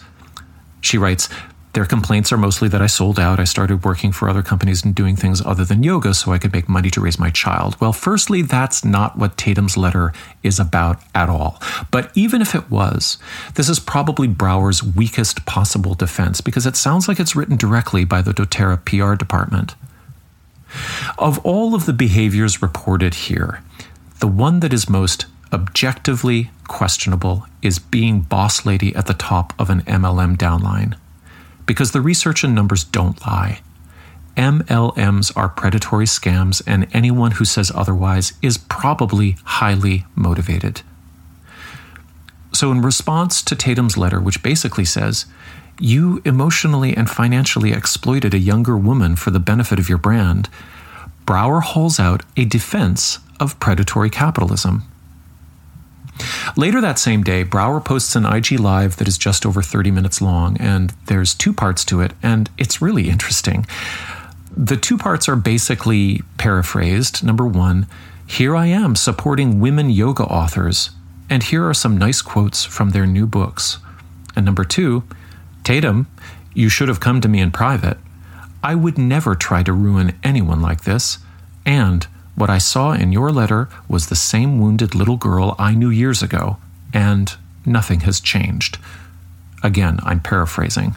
Speaker 3: She writes, their complaints are mostly that I sold out. I started working for other companies and doing things other than yoga so I could make money to raise my child. Well, firstly, that's not what Tatum's letter is about at all. But even if it was, this is probably Brower's weakest possible defense because it sounds like it's written directly by the doTERRA PR department. Of all of the behaviors reported here, the one that is most objectively questionable is being boss lady at the top of an MLM downline because the research and numbers don't lie. MLMs are predatory scams, and anyone who says otherwise is probably highly motivated. So, in response to Tatum's letter, which basically says, You emotionally and financially exploited a younger woman for the benefit of your brand, Brower hauls out a defense of predatory capitalism. Later that same day, Brower posts an IG Live that is just over 30 minutes long, and there's two parts to it, and it's really interesting. The two parts are basically paraphrased. Number one, here I am supporting women yoga authors, and here are some nice quotes from their new books. And number two, Tatum, you should have come to me in private. I would never try to ruin anyone like this. And what I saw in your letter was the same wounded little girl I knew years ago, and nothing has changed. Again, I'm paraphrasing.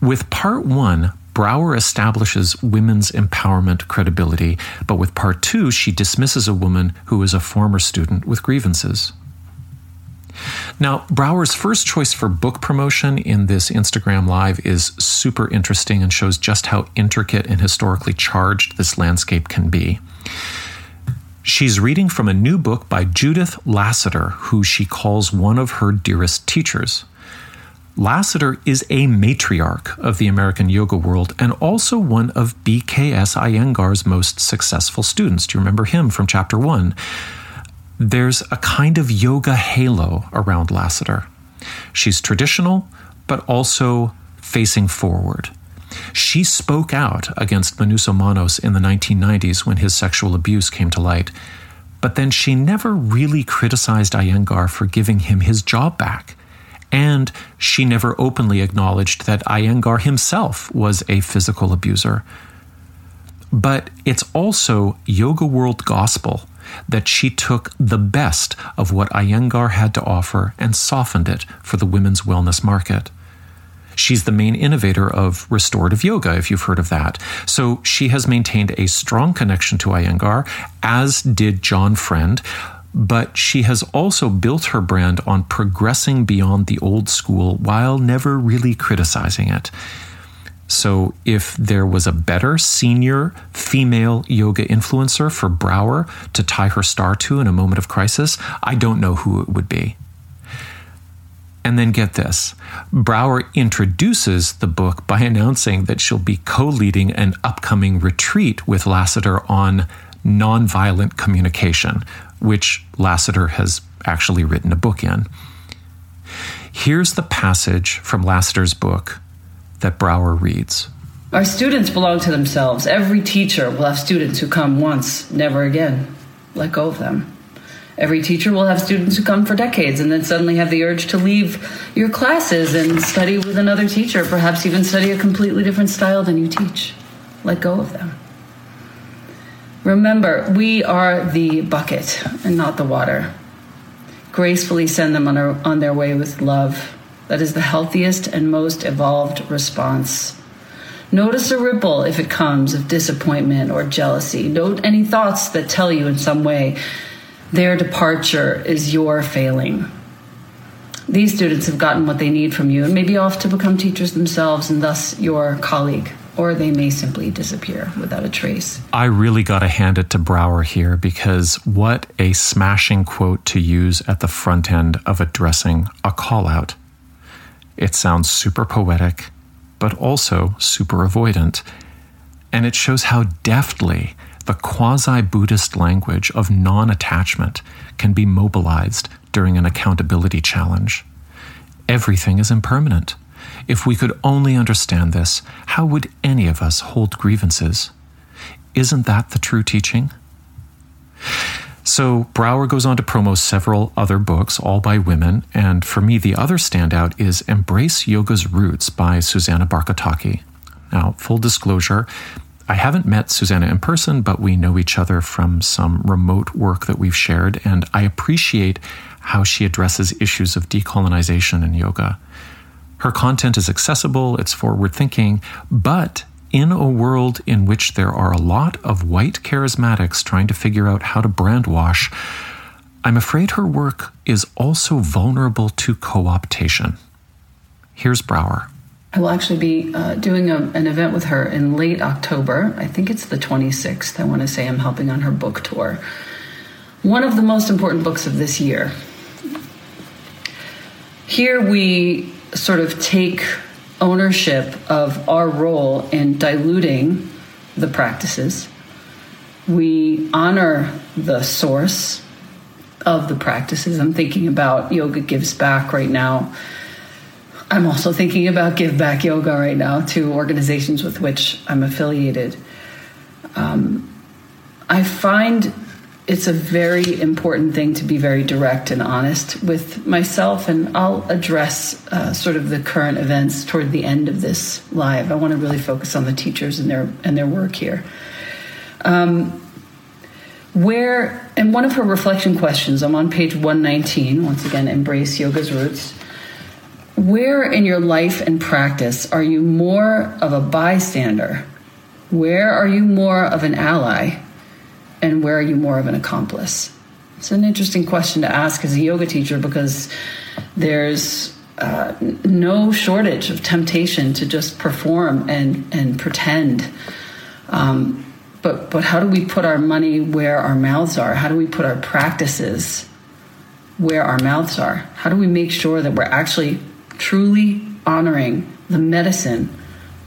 Speaker 3: With part one, Brower establishes women's empowerment credibility, but with part two, she dismisses a woman who is a former student with grievances. Now, Brower's first choice for book promotion in this Instagram Live is super interesting and shows just how intricate and historically charged this landscape can be. She's reading from a new book by Judith Lasater, who she calls one of her dearest teachers. Lasater is a matriarch of the American yoga world and also one of BKS Iyengar's most successful students. Do you remember him from chapter one? There's a kind of yoga halo around Lasater. She's traditional, but also facing forward. She spoke out against Manouso Manos in the 1990s when his sexual abuse came to light, but then she never really criticized Iyengar for giving him his job back. And she never openly acknowledged that Iyengar himself was a physical abuser. But it's also yoga world gospel that she took the best of what Iyengar had to offer and softened it for the women's wellness market. She's the main innovator of restorative yoga, if you've heard of that. So she has maintained a strong connection to Iyengar, as did John Friend. But she has also built her brand on progressing beyond the old school while never really criticizing it. So, if there was a better senior female yoga influencer for Brower to tie her star to in a moment of crisis, I don't know who it would be. And then get this Brower introduces the book by announcing that she'll be co leading an upcoming retreat with Lasater on nonviolent communication, which Lasater has actually written a book in. Here's the passage from Lasater's book that Brower reads.
Speaker 10: Our students belong to themselves. Every teacher will have students who come once, never again. Let go of them. Every teacher will have students who come for decades and then suddenly have the urge to leave your classes and study with another teacher, perhaps even study a completely different style than you teach. Let go of them. Remember, we are the bucket and not the water. Gracefully send them on, our, on their way with love. That is the healthiest and most evolved response. Notice a ripple if it comes of disappointment or jealousy. Note any thoughts that tell you in some way their departure is your failing. These students have gotten what they need from you and may be off to become teachers themselves and thus your colleague, or they may simply disappear without a trace.
Speaker 3: I really got to hand it to Brower here because what a smashing quote to use at the front end of addressing a call out. It sounds super poetic, but also super avoidant. And it shows how deftly the quasi Buddhist language of non attachment can be mobilized during an accountability challenge. Everything is impermanent. If we could only understand this, how would any of us hold grievances? Isn't that the true teaching? So, Brower goes on to promo several other books, all by women, and for me, the other standout is Embrace Yoga's Roots by Susanna Barkataki. Now, full disclosure, I haven't met Susanna in person, but we know each other from some remote work that we've shared, and I appreciate how she addresses issues of decolonization in yoga. Her content is accessible, it's forward thinking, but in a world in which there are a lot of white charismatics trying to figure out how to brand wash, I'm afraid her work is also vulnerable to co optation. Here's Brower.
Speaker 10: I will actually be uh, doing a, an event with her in late October. I think it's the 26th. I want to say I'm helping on her book tour. One of the most important books of this year. Here we sort of take ownership of our role in diluting the practices. We honor the source of the practices. I'm thinking about Yoga Gives Back right now I'm also thinking about Give Back Yoga right now to organizations with which I'm affiliated. Um, I find it's a very important thing to be very direct and honest with myself, and I'll address uh, sort of the current events toward the end of this live. I want to really focus on the teachers and their and their work here. Um, where and one of her reflection questions, I'm on page 119. Once again, embrace yoga's roots where in your life and practice are you more of a bystander? Where are you more of an ally? And where are you more of an accomplice? It's an interesting question to ask as a yoga teacher because there's uh, no shortage of temptation to just perform and, and pretend. Um, but but how do we put our money where our mouths are? How do we put our practices where our mouths are? How do we make sure that we're actually truly honoring the medicine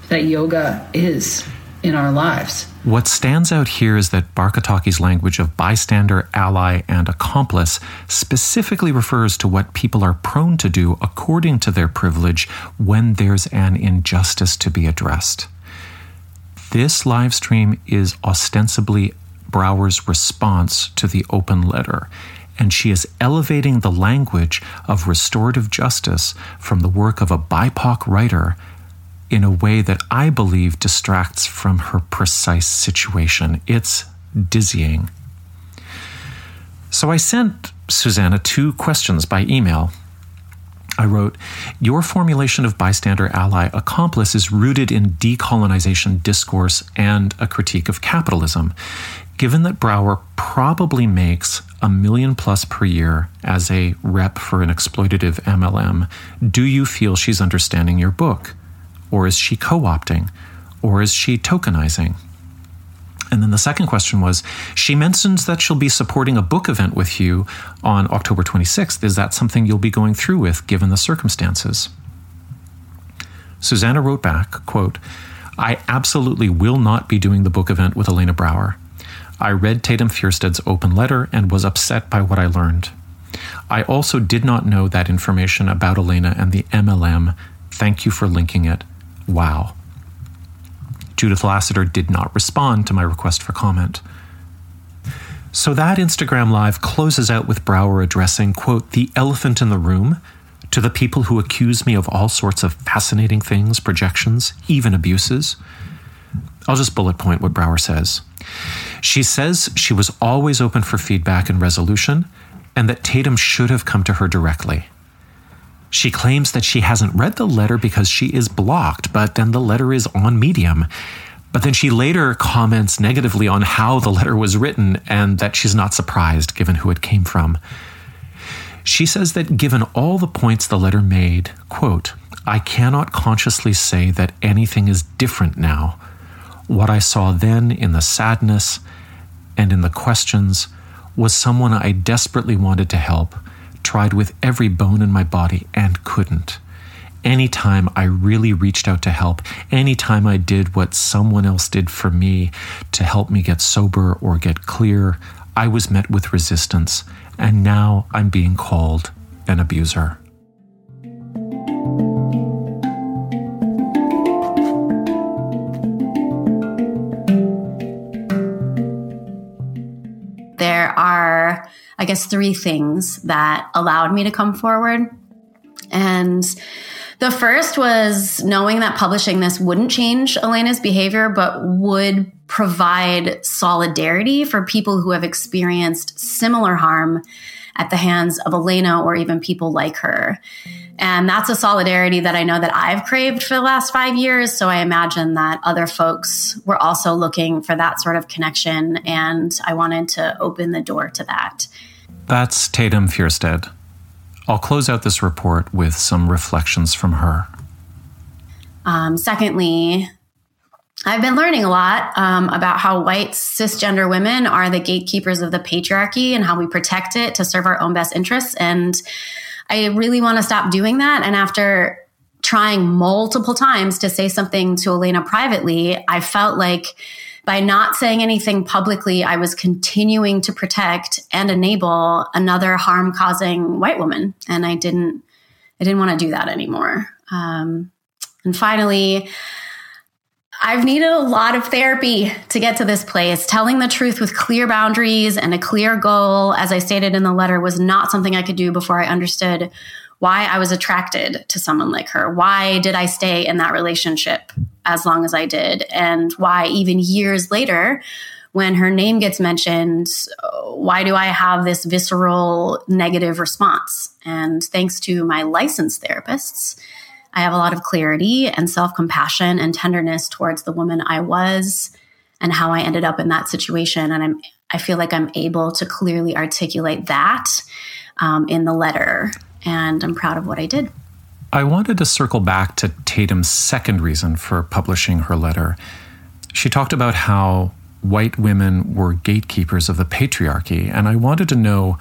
Speaker 10: that yoga is in our lives?
Speaker 3: What stands out here is that Barkataki's language of bystander, ally, and accomplice specifically refers to what people are prone to do according to their privilege when there's an injustice to be addressed. This live stream is ostensibly Brower's response to the open letter, and she is elevating the language of restorative justice from the work of a BIPOC writer in a way that I believe distracts from her precise situation. It's dizzying. So I sent Susanna two questions by email I wrote, Your formulation of bystander ally accomplice is rooted in decolonization discourse and a critique of capitalism. Given that Brower probably makes a million plus per year as a rep for an exploitative MLM, do you feel she's understanding your book? Or is she co opting? Or is she tokenizing? And then the second question was she mentions that she'll be supporting a book event with you on October 26th. Is that something you'll be going through with given the circumstances? Susanna wrote back, quote, I absolutely will not be doing the book event with Elena Brower. I read Tatum Fjerstad's open letter and was upset by what I learned. I also did not know that information about Elena and the MLM. Thank you for linking it. Wow. Judith Lasater did not respond to my request for comment. So that Instagram Live closes out with Brower addressing, quote, the elephant in the room to the people who accuse me of all sorts of fascinating things, projections, even abuses. I'll just bullet point what Brower says. She says she was always open for feedback and resolution, and that Tatum should have come to her directly. She claims that she hasn't read the letter because she is blocked, but then the letter is on Medium. But then she later comments negatively on how the letter was written and that she's not surprised given who it came from. She says that given all the points the letter made, quote, I cannot consciously say that anything is different now. What I saw then in the sadness and in the questions was someone I desperately wanted to help tried with every bone in my body and couldn't. Anytime I really reached out to help, anytime I did what someone else did for me to help me get sober or get clear, I was met with resistance, and now I'm being called an abuser.
Speaker 4: I guess, three things that allowed me to come forward. And the first was knowing that publishing this wouldn't change Elena's behavior, but would provide solidarity for people who have experienced similar harm at the hands of Elena or even people like her. And that's a solidarity that I know that I've craved for the last five years. So I imagine that other folks were also looking for that sort of connection. And I wanted to open the door to that.
Speaker 3: That's Tatum Fjerstad. I'll close out this report with some reflections from her.
Speaker 4: Um, secondly, I've been learning a lot um, about how white cisgender women are the gatekeepers of the patriarchy and how we protect it to serve our own best interests. And I really want to stop doing that. And after trying multiple times to say something to Elena privately, I felt like by not saying anything publicly, I was continuing to protect and enable another harm causing white woman. And I didn't, I didn't want to do that anymore. Um, and finally, I've needed a lot of therapy to get to this place. Telling the truth with clear boundaries and a clear goal, as I stated in the letter, was not something I could do before I understood why I was attracted to someone like her. Why did I stay in that relationship as long as I did? And why, even years later, when her name gets mentioned, why do I have this visceral negative response? And thanks to my licensed therapists, I have a lot of clarity and self compassion and tenderness towards the woman I was and how I ended up in that situation. And I'm, I feel like I'm able to clearly articulate that um, in the letter and I'm proud of what I did.
Speaker 3: I wanted to circle back to Tatum's second reason for publishing her letter. She talked about how white women were gatekeepers of the patriarchy. And I wanted to know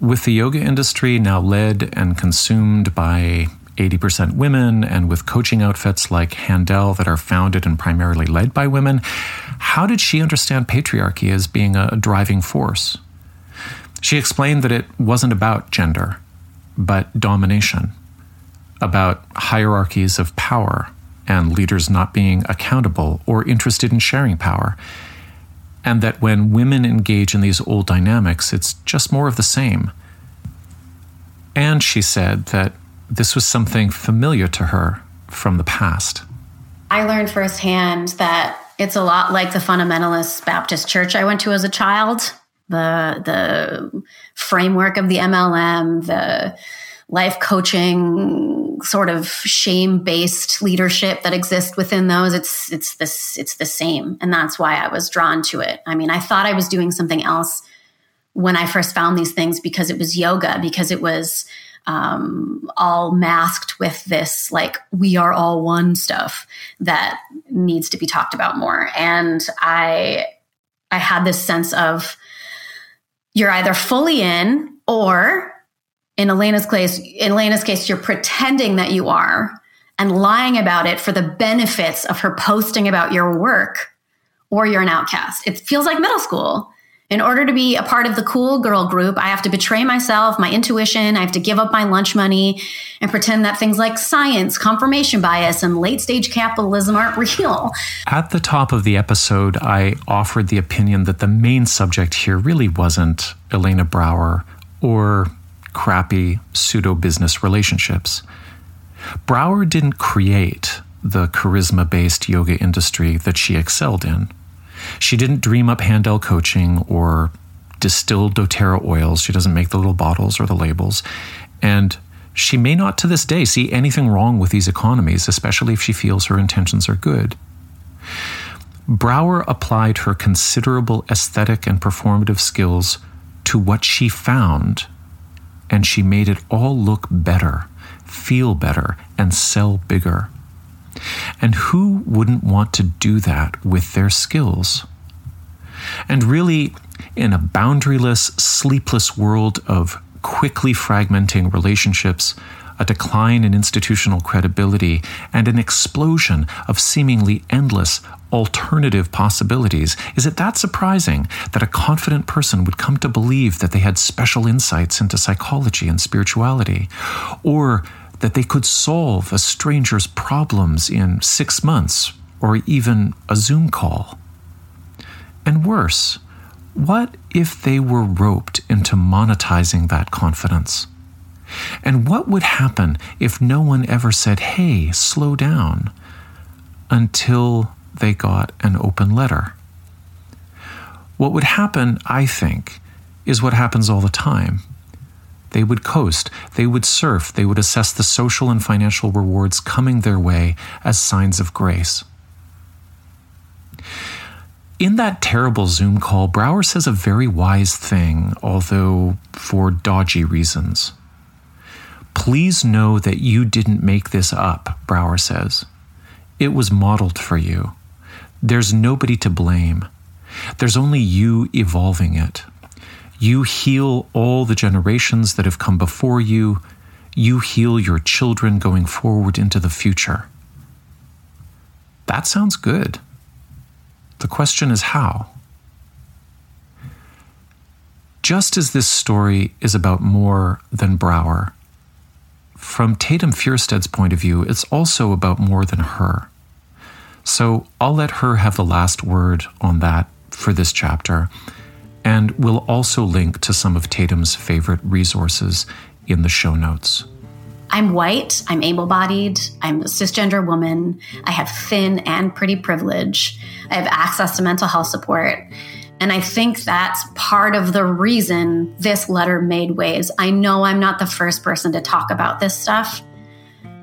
Speaker 3: with the yoga industry now led and consumed by 80% women, and with coaching outfits like Handel that are founded and primarily led by women, how did she understand patriarchy as being a driving force? She explained that it wasn't about gender, but domination, about hierarchies of power and leaders not being accountable or interested in sharing power. And that when women engage in these old dynamics, it's just more of the same. And she said that this was something familiar to her from the past.
Speaker 4: I learned firsthand that it's a lot like the fundamentalist Baptist church I went to as a child. The the framework of the MLM, the life coaching sort of shame-based leadership that exists within those, it's it's this it's the same. And that's why I was drawn to it. I mean, I thought I was doing something else when I first found these things because it was yoga, because it was um, all masked with this like we are all one stuff that needs to be talked about more. And I I had this sense of you're either fully in or in Elena's case, in Elena's case, you're pretending that you are and lying about it for the benefits of her posting about your work, or you're an outcast. It feels like middle school. In order to be a part of the cool girl group, I have to betray myself, my intuition. I have to give up my lunch money and pretend that things like science, confirmation bias, and late stage capitalism aren't real.
Speaker 3: At the top of the episode, I offered the opinion that the main subject here really wasn't Elena Brower or crappy pseudo business relationships. Brower didn't create the charisma based yoga industry that she excelled in. She didn't dream up Handel coaching or distill doTERRA oils. She doesn't make the little bottles or the labels. And she may not to this day see anything wrong with these economies, especially if she feels her intentions are good. Brower applied her considerable aesthetic and performative skills to what she found, and she made it all look better, feel better, and sell bigger. And who wouldn't want to do that with their skills? And really, in a boundaryless, sleepless world of quickly fragmenting relationships, a decline in institutional credibility, and an explosion of seemingly endless alternative possibilities, is it that surprising that a confident person would come to believe that they had special insights into psychology and spirituality? Or that they could solve a stranger's problems in six months or even a Zoom call. And worse, what if they were roped into monetizing that confidence? And what would happen if no one ever said, hey, slow down, until they got an open letter? What would happen, I think, is what happens all the time they would coast, they would surf, they would assess the social and financial rewards coming their way as signs of grace. In that terrible Zoom call, Brower says a very wise thing, although for dodgy reasons. Please know that you didn't make this up, Brower says. It was modeled for you. There's nobody to blame. There's only you evolving it. You heal all the generations that have come before you. You heal your children going forward into the future. That sounds good. The question is how? Just as this story is about more than Brower, from Tatum Fjerstad's point of view, it's also about more than her. So I'll let her have the last word on that for this chapter and we'll also link to some of Tatum's favorite resources in the show notes.
Speaker 4: I'm white, I'm able bodied, I'm a cisgender woman, I have thin and pretty privilege, I have access to mental health support. And I think that's part of the reason this letter made waves. I know I'm not the first person to talk about this stuff,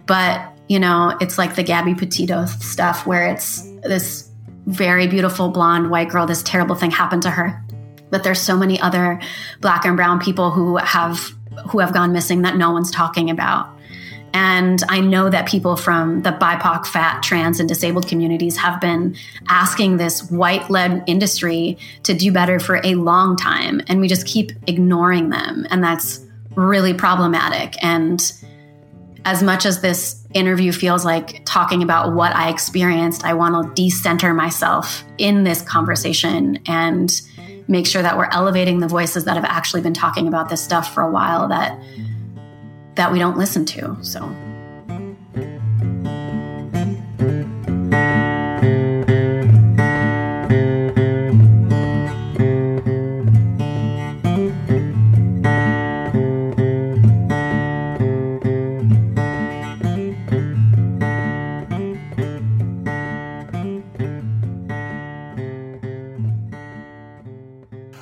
Speaker 4: but you know, it's like the Gabby Petito stuff where it's this very beautiful blonde white girl, this terrible thing happened to her but there's so many other black and brown people who have who have gone missing that no one's talking about And I know that people from the BIPOC, fat, trans, and disabled communities have been asking this white led industry to do better for a long time. And we just keep ignoring them. And that's really problematic. And as much as this interview feels like talking about what I experienced, I want to decenter myself in this conversation and make sure that we're elevating the voices that have actually been talking about this stuff for a while that that we don't listen to. So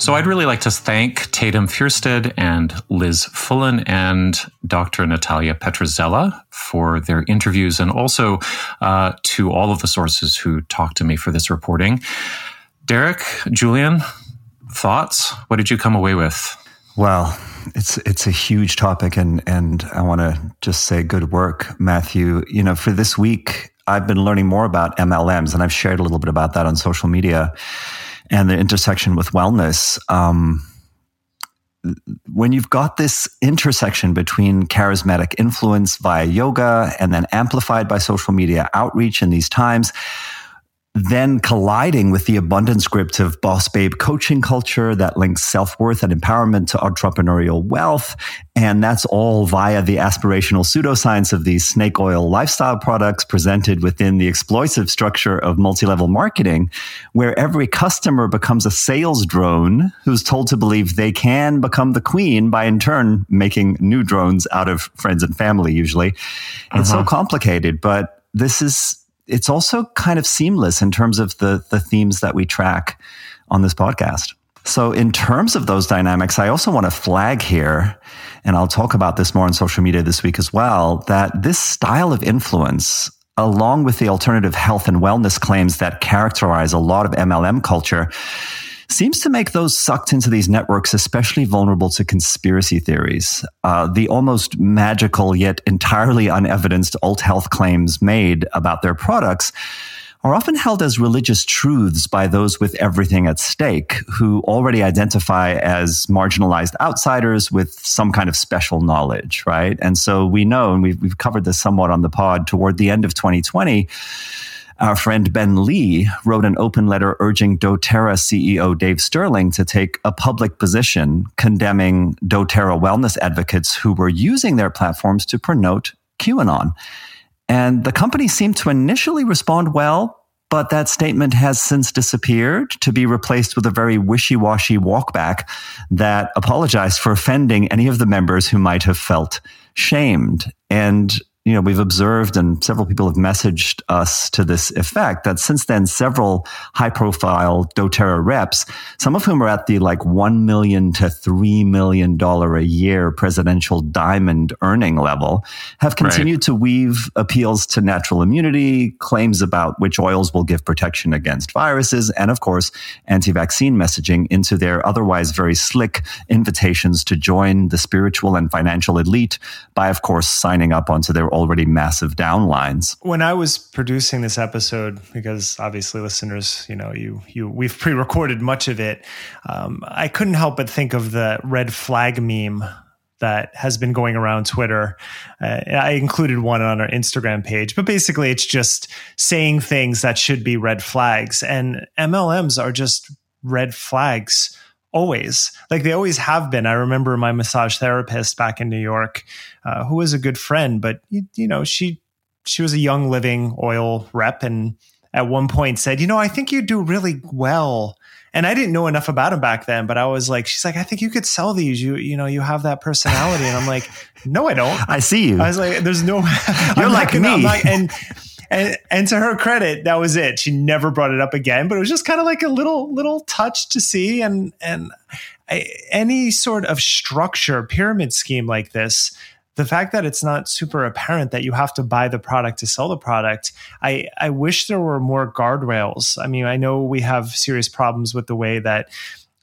Speaker 3: So I'd really like to thank Tatum Fjerstad and Liz Fullen and Dr. Natalia Petrzela for their interviews and also uh, to all of the sources who talked to me for this reporting. Derek, Julian, thoughts? What did you come away with?
Speaker 2: Well, it's it's a huge topic, and and I want to just say good work, Matthew. You know, for this week, I've been learning more about MLMs, and I've shared a little bit about that on social media and the intersection with wellness. Um, when you've got this intersection between charismatic influence via yoga and then amplified by social media outreach in these times, then colliding with the abundance script of boss babe coaching culture that links self worth and empowerment to entrepreneurial wealth. And that's all via the aspirational pseudoscience of these snake oil lifestyle products presented within the exploitive structure of multi level marketing, where every customer becomes a sales drone who's told to believe they can become the queen by in turn making new drones out of friends and family, usually. It's uh-huh. so complicated, but this is it's also kind of seamless in terms of the the themes that we track on this podcast. So, in terms of those dynamics, I also want to flag here, and I'll talk about this more on social media this week as well, that this style of influence, along with the alternative health and wellness claims that characterize a lot of MLM culture, seems to make those sucked into these networks especially vulnerable to conspiracy theories. Uh, the almost magical yet entirely unevidenced alt health claims made about their products are often held as religious truths by those with everything at stake who already identify as marginalized outsiders with some kind of special knowledge, right? And so we know, and we've, we've covered this somewhat on the pod toward the end of 2020 our friend Ben Lee wrote an open letter urging doTERRA CEO Dave Stirling to take a public position condemning doTERRA wellness advocates who were using their platforms to promote QAnon. And the company seemed to initially respond well, but that statement has since disappeared to be replaced with a very wishy washy walkback that apologized for offending any of the members who might have felt shamed. And you know, we've observed and several people have messaged us to this effect that since then, several high profile doTERRA reps, some of whom are at the like 1 million to $3 million a year presidential diamond earning level, have continued right. to weave appeals to natural immunity, claims about which oils will give protection against viruses, and of course, anti vaccine messaging into their otherwise very slick invitations to join the spiritual and financial elite by, of course, signing up onto their already massive downlines.
Speaker 1: When I was producing this episode, because obviously listeners, you know, you you we've pre-recorded much of it, um, I couldn't help but think of the red flag meme that has been going around Twitter. Uh, I included one on our Instagram page, but basically it's just saying things that should be red flags. And MLMs are just red flags always. Like they always have been. I remember my massage therapist back in new york uh, who was a good friend but you, you know she she was a young living oil rep and at one point said you know i think you do really well. And i didn't know enough about him back then but i was like she's like i think you could sell these. You you know you have that personality. And i'm like no i don't.
Speaker 2: I see you.
Speaker 1: I was like there's no
Speaker 2: you're like me.
Speaker 1: not, and and and to her credit, that was it. She never brought it up again. But it was just kind of like a little little touch to see, and and I, any sort of structure pyramid scheme like this. The fact that it's not super apparent that you have to buy the product to sell the product, I, I wish there were more guardrails. I mean, I know we have serious problems with the way that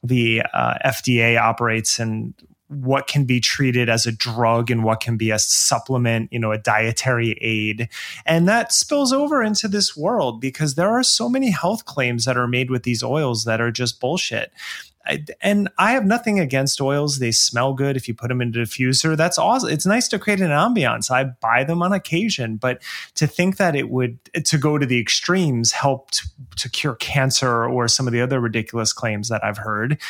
Speaker 1: the uh, FDA operates and what can be treated as a drug and what can be a supplement, you know, a dietary aid. And that spills over into this world because there are so many health claims that are made with these oils that are just bullshit. I, and I have nothing against oils. They smell good if you put them in a diffuser. That's awesome. It's nice to create an ambiance. I buy them on occasion, but to think that it would to go to the extremes help to, to cure cancer or some of the other ridiculous claims that I've heard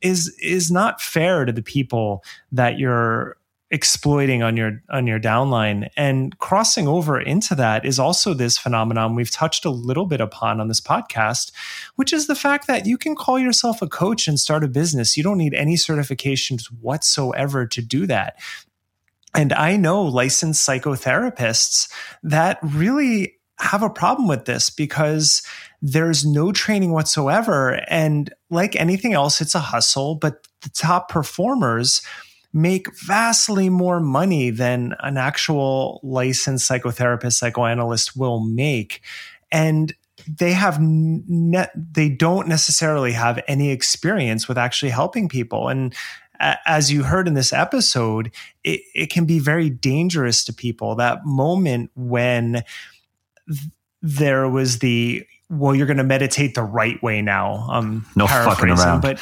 Speaker 1: is is not fair to the people that you're exploiting on your on your downline. And crossing over into that is also this phenomenon we've touched a little bit upon on this podcast which is the fact that you can call yourself a coach and start a business. You don't need any certifications whatsoever to do that. And i know licensed psychotherapists that really have a problem with this because there's no training whatsoever. And like anything else, it's a hustle, but the top performers make vastly more money than an actual licensed psychotherapist, psychoanalyst will make. And they have net, they don't necessarily have any experience with actually helping people. And as you heard in this episode, it, it can be very dangerous to people. That moment when there was the well, you're going to meditate the right way now. Um,
Speaker 2: no fucking around.
Speaker 1: But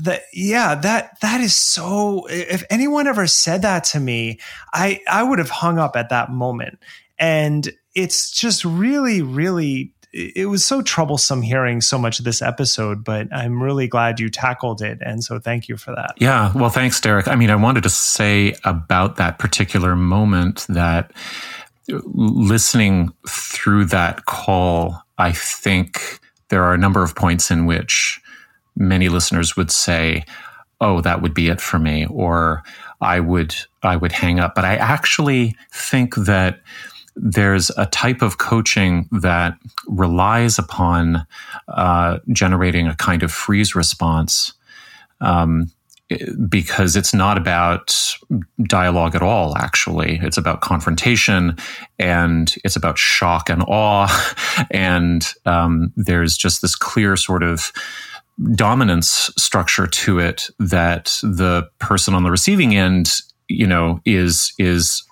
Speaker 1: that, yeah, that that is so. If anyone ever said that to me, I I would have hung up at that moment. And it's just really, really. It was so troublesome hearing so much of this episode, but I'm really glad you tackled it. And so thank you for that.
Speaker 3: Yeah. Well, thanks, Derek. I mean, I wanted to say about that particular moment that listening through that call, I think there are a number of points in which many listeners would say, "Oh, that would be it for me," or "I would I would hang up." But I actually think that there's a type of coaching that relies upon uh, generating a kind of freeze response. Um, because it's not about dialogue at all, actually. It's about confrontation and it's about shock and awe. And um, there's just this clear sort of dominance structure to it that the person on the receiving end, you know, is, is,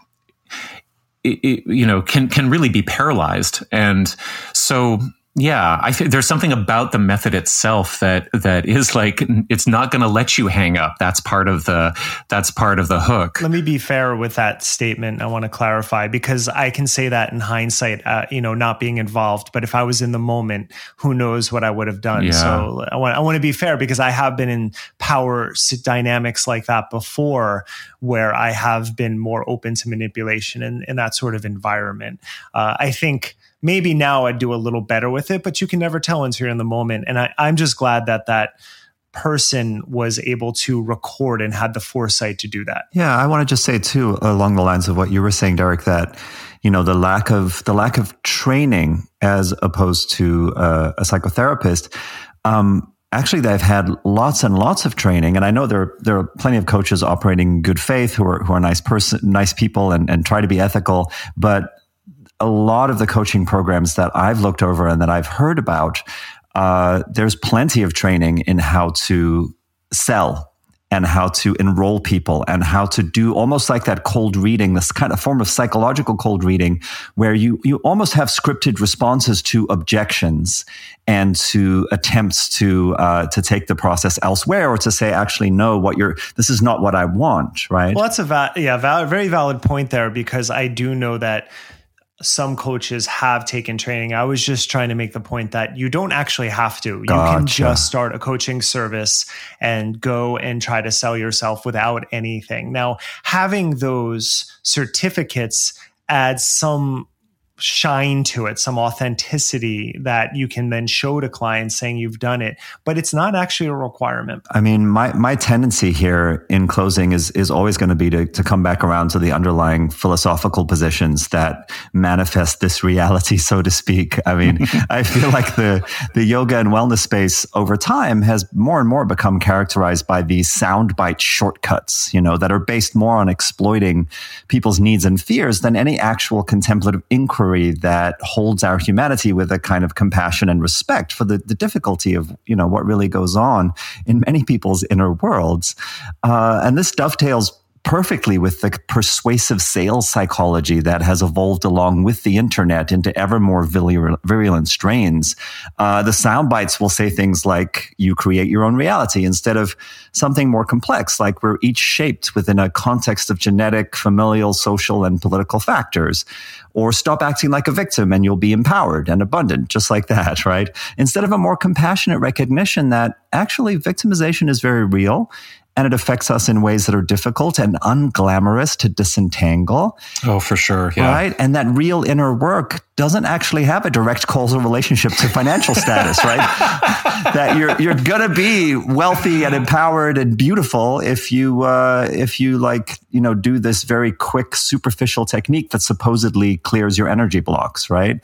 Speaker 3: it, you know, can, can really be paralyzed. And so, yeah, I think there's something about the method itself that that is like it's not going to let you hang up. That's part of the that's part of the hook.
Speaker 1: Let me be fair with that statement. I want to clarify because I can say that in hindsight, uh, you know, not being involved. But if I was in the moment, who knows what I would have done? Yeah. So I want I want to be fair because I have been in power dynamics like that before, where I have been more open to manipulation in, in that sort of environment. Uh, I think maybe now I'd do a little better with it, but you can never tell until you're in the moment. And I, I'm just glad that that person was able to record and had the foresight to do that.
Speaker 2: Yeah, I want to just say too, along the lines of what you were saying, Derek, that you know the lack of the lack of training as opposed to uh, a psychotherapist. Um, actually, they've had lots and lots of training, and I know there there are plenty of coaches operating in good faith who are who are nice person, nice people, and and try to be ethical, but a lot of the coaching programs that I've looked over and that I've heard about, uh, there's plenty of training in how to sell and how to enroll people and how to do almost like that cold reading, this kind of form of psychological cold reading, where you you almost have scripted responses to objections and to attempts to uh, to take the process elsewhere or to say actually no, what you're this is not what I want, right?
Speaker 1: Well, that's a va- yeah, val- very valid point there because I do know that some coaches have taken training. I was just trying to make the point that you don't actually have to. Gotcha. You can just start a coaching service and go and try to sell yourself without anything. Now, having those certificates adds some shine to it, some authenticity that you can then show to clients saying you've done it, but it's not actually a requirement.
Speaker 2: I mean, my, my tendency here in closing is, is always going to be to, to come back around to the underlying philosophical positions that manifest this reality, so to speak. I mean, I feel like the, the yoga and wellness space over time has more and more become characterized by these soundbite shortcuts, you know, that are based more on exploiting people's needs and fears than any actual contemplative inquiry camaraderie that holds our humanity with a kind of compassion and respect for the, the difficulty of, you know, what really goes on in many people's inner worlds. Uh, and this dovetails perfectly with the persuasive sales psychology that has evolved along with the internet into ever more virulent strains. Uh, the sound bites will say things like, you create your own reality instead of something more complex, like we're each shaped within a context of genetic, familial, social, and political factors. Or stop acting like a victim and you'll be empowered and abundant, just like that, right? Instead of a more compassionate recognition that actually victimization is very real and it affects us in ways that are difficult and unglamorous to disentangle.
Speaker 3: Oh, for sure. Yeah.
Speaker 2: Right. And that real inner work doesn't actually have a direct causal relationship to financial status, right? that you're you're gonna be wealthy and empowered and beautiful if you uh, if you like you know do this very quick superficial technique that supposedly clears your energy blocks, right?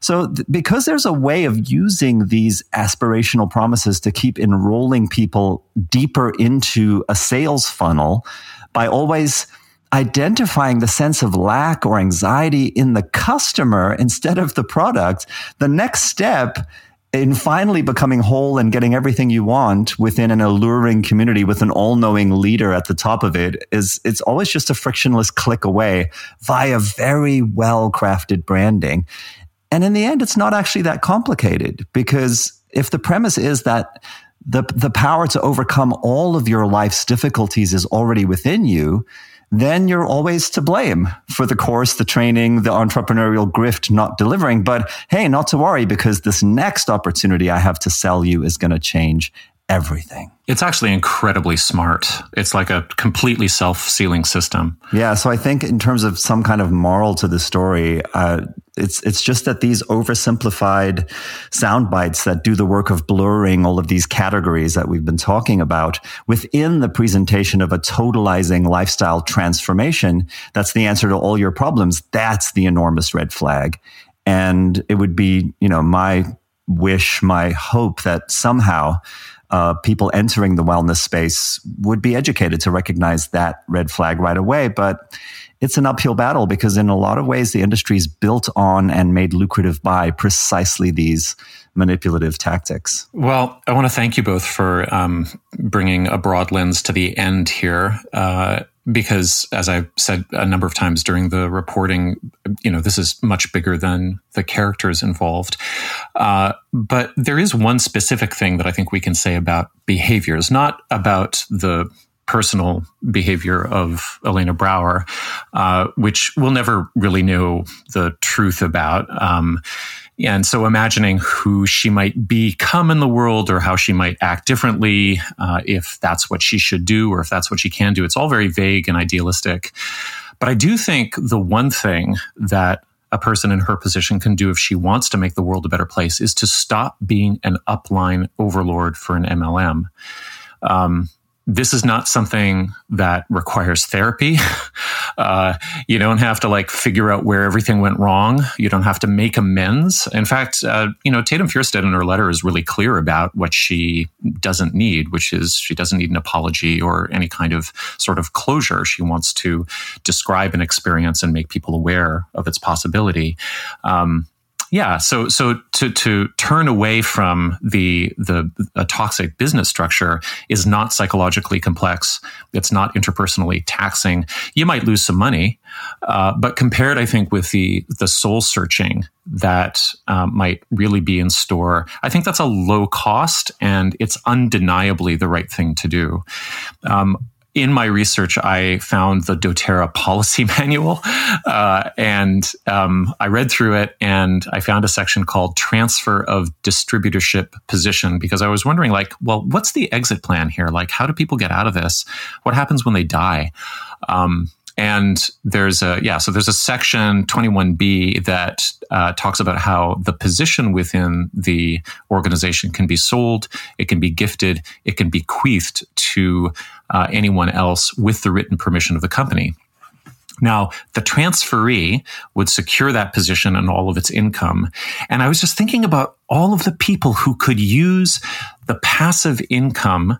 Speaker 2: So th- because there's a way of using these aspirational promises to keep enrolling people deeper into a sales funnel by always identifying the sense of lack or anxiety in the customer instead of the product, the next step in finally becoming whole and getting everything you want within an alluring community with an all-knowing leader at the top of it is it's always just a frictionless click away via very well-crafted branding. And in the end, it's not actually that complicated because if the premise is that the, the power to overcome all of your life's difficulties is already within you, then you're always to blame for the course, the training, the entrepreneurial grift not delivering. But hey, not to worry because this next opportunity I have to sell you is going to change everything.
Speaker 3: It's actually incredibly smart. It's like a completely self sealing system.
Speaker 2: Yeah. So I think in terms of some kind of moral to the story, uh, it's it's just that these oversimplified sound bites that do the work of blurring all of these categories that we've been talking about within the presentation of a totalizing lifestyle transformation. That's the answer to all your problems. That's the enormous red flag. And it would be, you know, my wish, my hope that somehow uh, people entering the wellness space would be educated to recognize that red flag right away. But it's an uphill battle because in a lot of ways the industry is built on and made lucrative by precisely these manipulative tactics.
Speaker 3: Well, I want to thank you both for um, bringing a broad lens to the end here. Uh, because as I've said a number of times during the reporting, you know, this is much bigger than the characters involved. Uh, but there is one specific thing that I think we can say about behaviors, not about the personal behavior of Elena Brower, uh, which we'll never really know the truth about. Um, and so imagining who she might become in the world or how she might act differently, uh, if that's what she should do or if that's what she can do, it's all very vague and idealistic. But I do think the one thing that a person in her position can do if she wants to make the world a better place is to stop being an upline overlord for an MLM. Um, this is not something that requires therapy. Uh, you don't have to like figure out where everything went wrong. You don't have to make amends. In fact, uh, you know, Tatum Fjerstad in her letter is really clear about what she doesn't need, which is she doesn't need an apology or any kind of sort of closure. She wants to describe an experience and make people aware of its possibility. Um, yeah. So so to to turn away from the the a toxic business structure is not psychologically complex. It's not interpersonally taxing. You might lose some money, uh, but compared, I think, with the the soul searching that um, might really be in store, I think that's a low cost and it's undeniably the right thing to do. Um, in my research, I found the doTERRA policy manual, uh, and um, I read through it, and I found a section called "Transfer of Distributorship Position" because I was wondering, like, well, what's the exit plan here? Like, how do people get out of this? What happens when they die? Um, and there's a yeah so there's a section 21b that uh, talks about how the position within the organization can be sold it can be gifted it can be bequeathed to uh, anyone else with the written permission of the company now, the transferee would secure that position and all of its income. And I was just thinking about all of the people who could use the passive income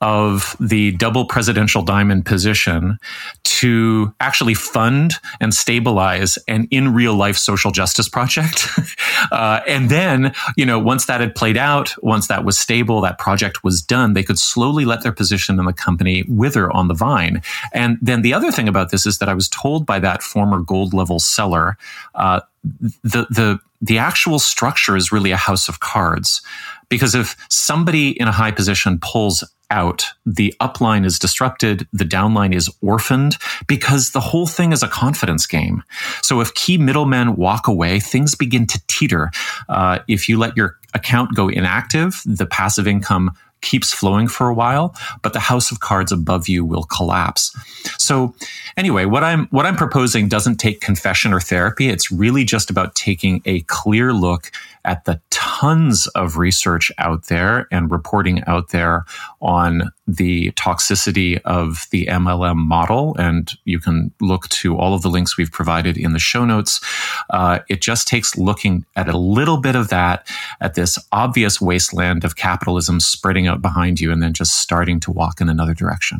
Speaker 3: of the double presidential diamond position to actually fund and stabilize an in real life social justice project. uh, and then, you know, once that had played out, once that was stable, that project was done, they could slowly let their position in the company wither on the vine. And then the other thing about this is that I was told by that former gold level seller, uh, the, the, the actual structure is really a house of cards. Because if somebody in a high position pulls out, the upline is disrupted, the downline is orphaned because the whole thing is a confidence game. So if key middlemen walk away, things begin to teeter. Uh, if you let your account go inactive, the passive income keeps flowing for a while, but the house of cards above you will collapse. So anyway, what I'm what I'm proposing doesn't take confession or therapy. It's really just about taking a clear look at the tons of research out there and reporting out there on the toxicity of the MLM model. And you can look to all of the links we've provided in the show notes. Uh, it just takes looking at a little bit of that, at this obvious wasteland of capitalism spreading out behind you, and then just starting to walk in another direction.